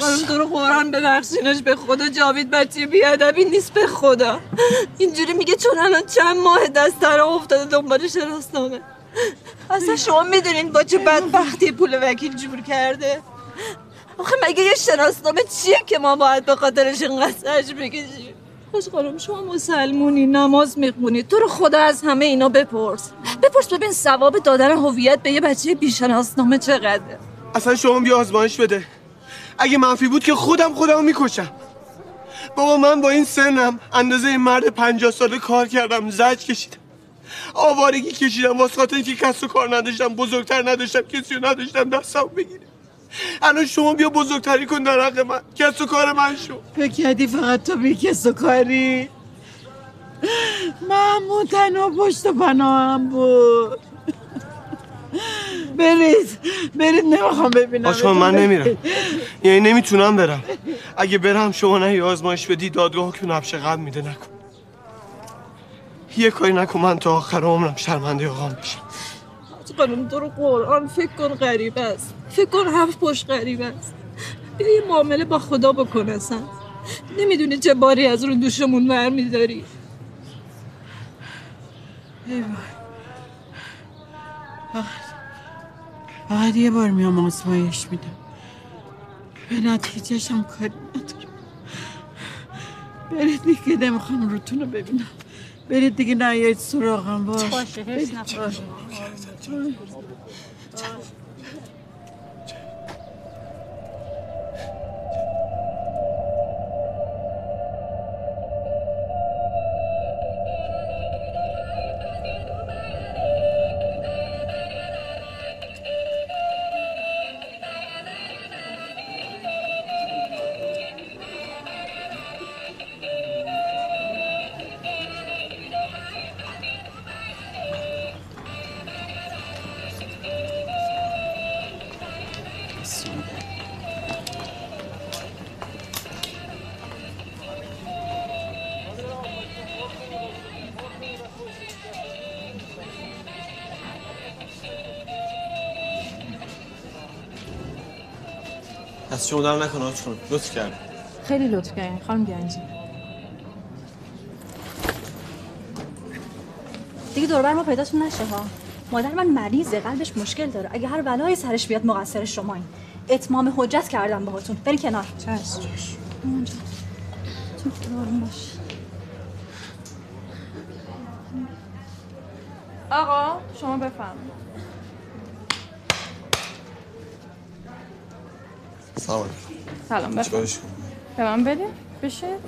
خانم تو رو قرآن ببخشینش به خدا جاوید بچه بیادبی نیست به خدا. اینجوری میگه چون الان چند ماه دست در افتاده دنبال شناسنامه. اصلا شما می‌دونین با چه بدبختی پول وکیل جور کرده؟ آخه مگه یه شناسنامه چیه که ما باید به خاطرش اینقدر سرش بکشیم؟ خوش خانم شما مسلمونی نماز می‌خونی تو رو خدا از همه اینا بپرس. بپرس ببین ثواب دادن هویت به یه بچه بیشناسنامه چقدره. اصلا شما بیا آزمایش بده. اگه منفی بود که خودم خودم می‌کشم. بابا من با این سنم اندازه این مرد پنجاه ساله کار کردم زج کشیدم. آوارگی کشیدم واسه خاطر اینکه کس و کار نداشتم بزرگتر نداشتم کسی رو نداشتم دستم بگیره الان شما بیا بزرگتری کن در حق من. کس و کار من شو. فکر فقط تو بی کس و کاری؟ محمود تنها پشت و پناهم بود. برید برید نمی‌خوام ببینم. آشان من نمیرم. یعنی نمی‌تونم برم. اگه برم شما نه آزمایش بدی دادگاه که نبش قبل میده نکن. یه کاری نکن من تا آخر عمرم شرمنده آقام بشم. خانم تو رو قرآن فکر کن غریب است. فکر کن هفت پشت غریب است. بیا یه معامله با خدا بکن اصلا. نمی‌دونی چه باری از رو دوشمون برمیداری. ای وای. فقط یه بار میام آزمایش میدم. به نتیجهش هم کاری ندارم. برید دیگه نمی‌خوام روتون رو ببینم. برید دیگه نیایید سراغم باش. باشه، حرص نخور. از شما در نکن آج لطف کرد خیلی لطف کردین. خانم گنجی دیگه دوربر ما پیداتون نشه ها. مادر من مریضه قلبش مشکل داره. اگه هر بلایی سرش بیاد مقصر شمایین اتمام حجت کردم باهاتون. برین کنار. چشم. اونجا. تو باش. آقا شما بفرمایید. سلام. سلام به من بده بشه؟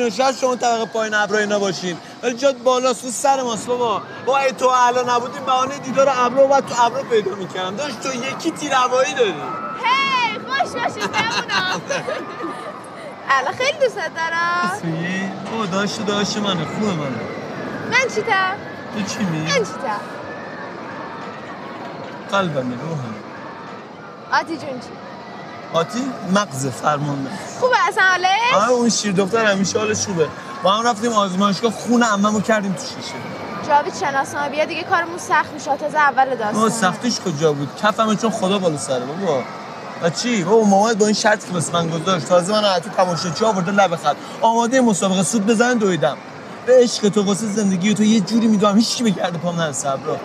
اینو شاید شما طبقه پایین ابرا اینا باشین. ولی جات بالا سو سر ماست بابا. با ای تو الان نبودیم بهانه دیدار ابرو بعد تو ابرو پیدا می‌کردم. داشت تو یکی تیر هوایی داری. هی خوش باشید الان خیلی دوست دارم. اسمی؟ او داشت داشت منه خوب منه. من چیتم؟ تو چی می من چیتم؟ قلبمی روحم آتی جون چی؟ آتی مغز فرمانده. خوبه اصلا حالش؟ آره اون شیر دختر همیشه حالش خوبه. با هم رفتیم آزمایشگاه خون عممو کردیم تو شیشه. جاوید شناسنامه بیا دیگه کارمون سخت میشه. تازه اول ما داستان سختیش کجا بود؟ کفمه چون خدا بالا سره بابا. و چی؟ بابا مامان با این شرط که بس من گذاشت. تازه من حتی تماشاچی آورده لب خط. آماده مسابقه سود بزنن دویدم. به عشق تو واسه زندگی تو یه جوری می‌دونم هیچ کی به پام نرسه صبرا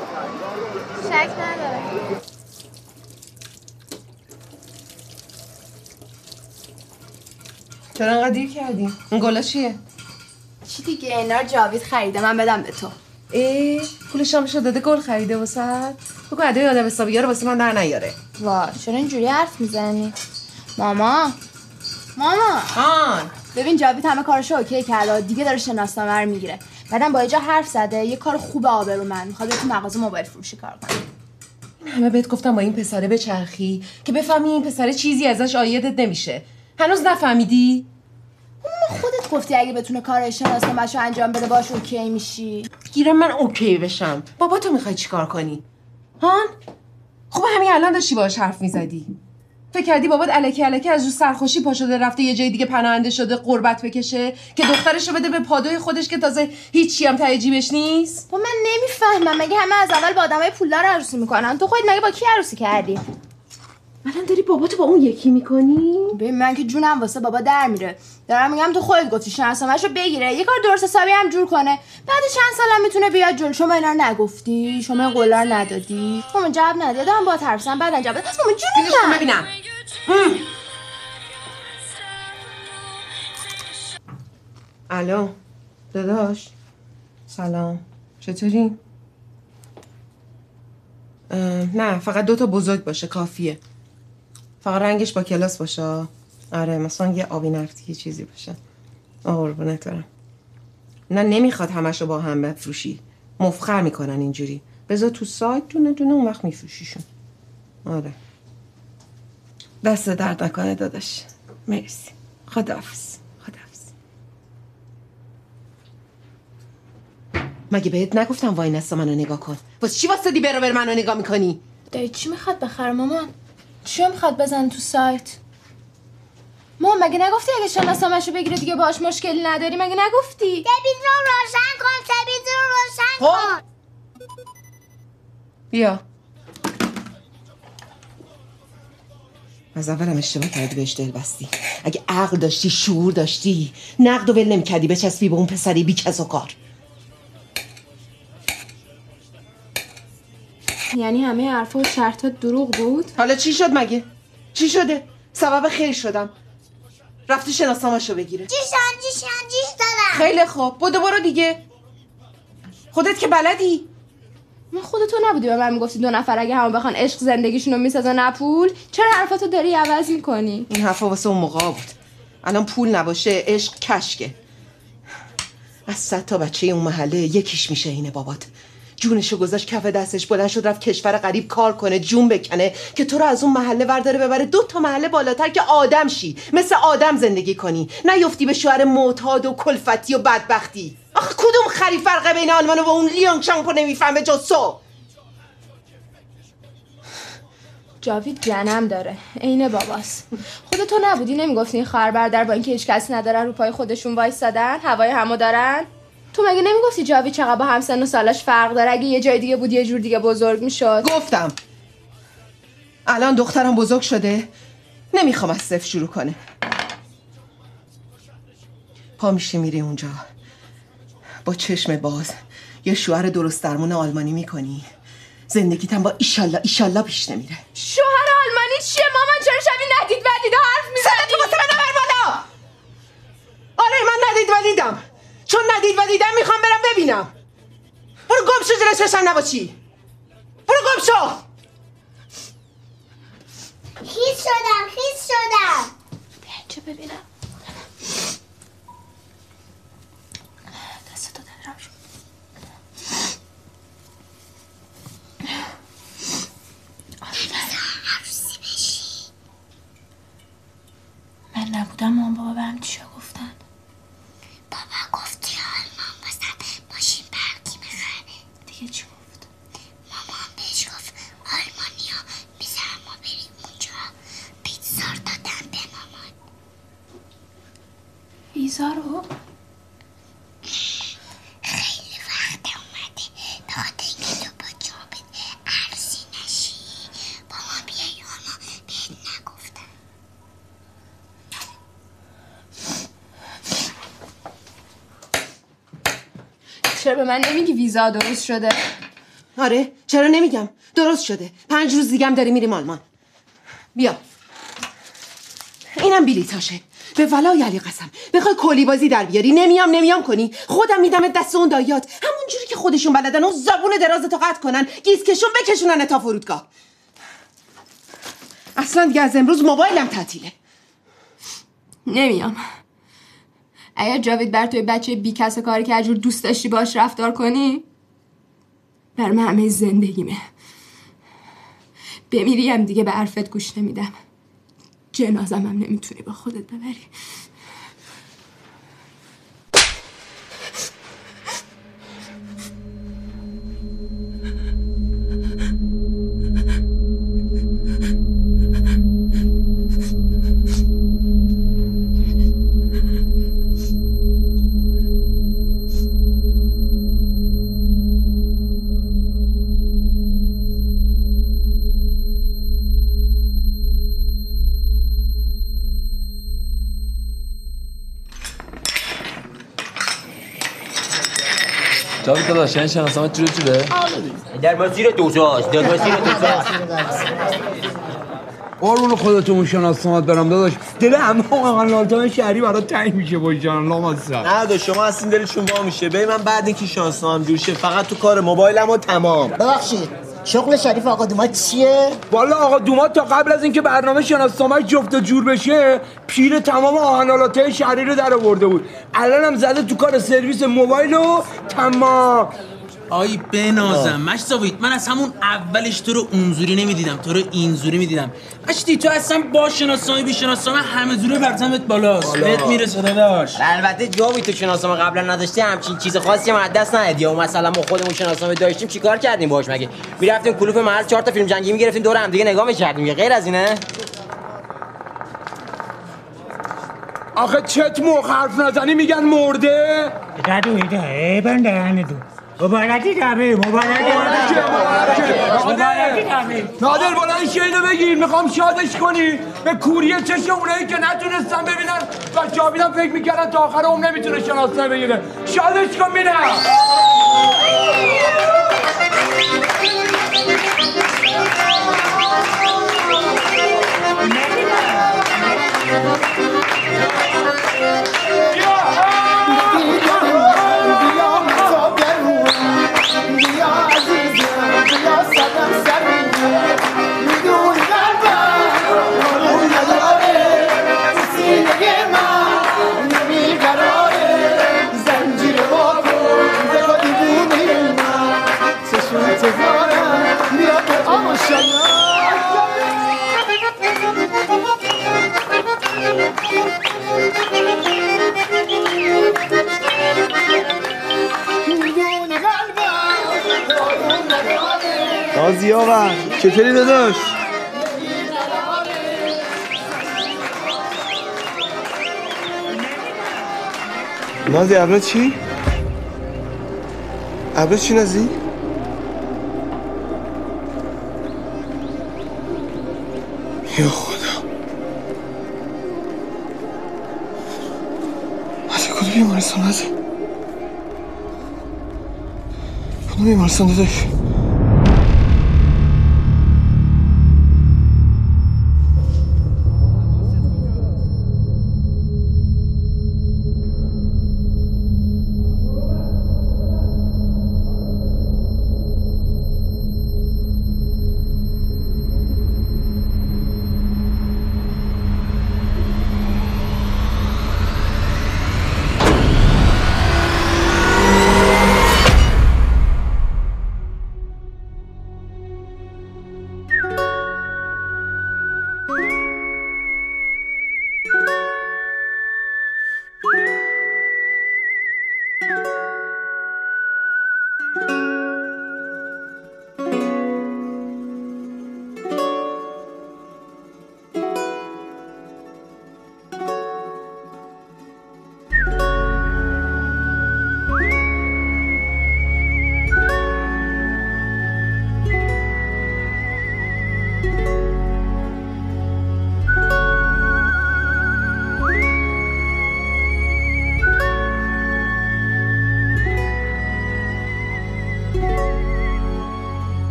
شک نداره چرا انقدر دیر کردیم این گلا چیه؟ چی دیگه؟ اینا رو جاوید خریده من بدم به تو. ای پول شامشو داده گل خریده واسه بگو ادای آدم حسابی رو واسه من در نیاره. وا چرا اینجوری حرف می‌زنی؟ ماما. ماما. آن ببین جاوید همه کارشو اوکی کرده دیگه داره شناسنامه می‌گیره. بعدم با یه حرف زده یه کار خوب آبرومند می‌خواد تو مغازه موبایل فروشی کار کنه. همه بهت گفتم با این پسره به چرخی که بفهمی این پسره چیزی ازش عایدت نمیشه. هنوز نفهمیدی؟ ما خودت گفتی اگه بتونه کار شناسنامه‌شو انجام بده باش OK میشی. گیرم من OK بشم. بابا تو می‌خوای چیکار کنی؟ هان؟ خب همین الان داشتی باهاش حرف می‌زدی. فکر کردی بابات الکی الکی از رو سرخوشی پا شده رفته یه جای دیگه پناهنده شده غربت بکشه که دخترش رو بده به پادوی خودش که تازه هیچی هم ته جیبش نیست؟ با من نمی‌فهمم. مگه همه از اول با آدمای پولدار عروسی می‌کنن؟ تو خودت مگه با کی عروسی کردی؟ الان داری باباتو با اون یکی می‌کنی؟ ببین من که جونم واسه بابا در میره. دارم میگم تو خودت گفتی شناسنامه‌شو بگیره. یه کار درست حسابی هم جور کنه. بعد چند سالم می‌تونه بیاد جلو. شما اینا رو نگفتی؟ شما این قولا رو ندادی؟ مامان جواب ندادی دارم با ترسم بعد جواب مامان جون ببینم. الو. داداش. سلام. چطوری؟ نه فقط دو تا بزرگ باشه. کافیه. فقط رنگش با کلاس باشه؟ آره مثلا یه آبی نفتی یه چیزی باشه. قربونت برم. نه نمی‌خواد همشو با هم بفروشی. مفخر می‌کنن اینجوری. بذار تو سایت دونه دونه اون وقت میفروشیشون. آره. دست درد نکنه داداش. مرسی. خداحافظ. خداحافظ. مگه بهت نگفتم وای نستا منو نگاه کن؟ واسه چی واسه دی برو بر منو نگاه می‌کنی؟ دایی چی می‌خواد بخره مامان؟ چی می‌خواد بزن تو سایت؟ مامان مگه نگفتی اگه شناسنامه‌شو بگیره دیگه باش مشکلی نداری؟ مگه نگفتی؟ تلویزیون روشن کن تلویزیون روشن خب. کن. بیا. از اولم اشتباه کردی بهش دل بستی. اگه عقل داشتی شعور داشتی نقد و ول نمی‌کردی بچسبی به اون پسری بی کس و کار. یعنی همه حرفا و چرتات دروغ بود؟ حالا چی شد مگه؟ چی شده؟ سبب خیر شدم. رفتی شناسنامه‌شو بگیره. جیشان جیشان جیش دارم. خیلی خوب. بودو برو دیگه. خودت که بلدی. من خودتو نبودی به من می‌گفتی دو نفر اگه همون بخوان عشق زندگیشون رو می‌سازن نه پول چرا حرفاتو داری عوض می‌کنی؟ این حرفا واسه اون موقع بود. الان پول نباشه عشق کشکه. از صد تا بچه اون محله یکیش میشه اینه بابات. جونشو گذاشت کف دستش بلند شد رفت کشور غریب کار کنه جون بکنه که تو رو از اون محله ورداره ببره. دو تا محله بالاتر که آدم شی. مثل آدم زندگی کنی. نیفتی به شوهر معتاد و کلفتی و بدبختی. آخه کدوم خری فرقه بین آلمان و اون لیانگ شامپو نمی‌فهمه جز تو؟ جاوید جنم داره. عین باباست خودتو نبودی نمی‌گفتی این خواهر با اینکه هیچ کسی ندارن رو پای خودشون وایسادن هوای همو دارن؟ تو مگه نمی‌گفتی جاوید چقدر با همسن و سالاش فرق داره؟ اگه یه جای دیگه بود یه جور دیگه بزرگ می‌شد. گفتم. الان دخترم بزرگ شده. نمی‌خوام از صفر شروع کنه. پا میشه میری اونجا. با چشم باز. یه شوهر درست درمون آلمانی می‌کنی. زندگیت هم با ایشالله ایشالله پیش نمیره. شوهر آلمانی چیه؟ مامان چرا شبیه ندید ودیده حرف سرت تو واسه من بالا! آره من ندید ودیدم. چون ندید ودیدم می‌خوام برم ببینم. برو گم شو جلوی چشم نباشی برو گم شو. خیس شدم خیس شدم. چه ببینم چی گفتن بابا گفتی آلمان بازم ماشین برقی می‌خره دیگه چی گفت مامان بهش گفت آلمانیا می‌ذارم ما بریم اونجا پیتزا رو دادم به مامان ویزا رو خیلی وقت اومده به خاطر اینکه تو با جابت عروسی نشی با ما بیای آلمان بهت نگفتم من نمیگی ویزا درست شده. آره چرا نمیگم؟ درست شده. پنج روز دیگه هم داری میریم آلمان. بیا. اینم بلیتاشه. به ولای علی قسم. بخوای کلی بازی در بیاری. نمیام نمیام کنی. خودم میدم دست اون دایات. همون جوری که خودشون بلدن اون زبون دراز تو قطع کنن گیزکشون بکشونن تا فرودگاه. اصلا دیگه از امروز موبایلم تعطیله. نمیام. اگر جاوید بر توی بچه بی کس کاری که جور دوست داشتی باش رفتار کنی بر من همه زندگیمه. بمیریم دیگه به حرفت گوش نمیدم. جنازم هم نمی‌تونی با خودت ببری. داداش این شناسنامه تو جوره در مسیر دوزاست در مسیر دوزاست قربون خودتون شناسنامه برم داداش دل همه قناتان شهری برات تنگ میشه با جان لامصب نه داداش شما هستین دلشون وا میشه ببین من بعد اینکه شانسنامه‌ام جور شه فقط تو کار موبایلم و تمام ببخشید. شغل شریف آقا دومات چیه؟ والا آقا دومات تا قبل از اینکه برنامه شناسنامه جفت و جور بشه پیر تمام آهنالاته شهری رو در آورده بود الانم زده تو کار سرویس موبایل و تمام آی بنازم. مشتاوید من از همون اولش تو رو اونزوری نمی‌دیدم تو رو اینزوری می‌دیدم. مشتی تو اصلا با شناسنامه بی شناسنامه همه زوره برتمت بالاست. بالا. بهت می‌رسه داداش. البته جاوی تو شناسنامه قبلا نداشتی همچین چیز خاصی هم دست ندادی. یا مثلا ما خودمون شناسنامه داشتیم چیکار کردیم باش مگه؟ می‌رفتیم کلوپ محل چهار تا فیلم جنگی می‌گرفتیم دور هم دیگه نگاه می‌کردیم. غیر از اینه؟ آخه چت موقع حرف نزنی میگن مرده. دادو ایده بنده دو مبارکی دمی مبارکی. نادر. بلند اینو بگیر. می‌خوام شادش کنی. به کوریه چش اونایی که نتونستن ببینن. و جاویدم فکر می‌کردن تا آخر عمر نمی‌تونه شناسنامه بگیره. شادش کن میرم نازی آقا چطوری داداش نازی ابرا چی؟ ابرا چی نازی؟ یا خدا نازی کدوم بیمارستان نازی Mimo, stąd do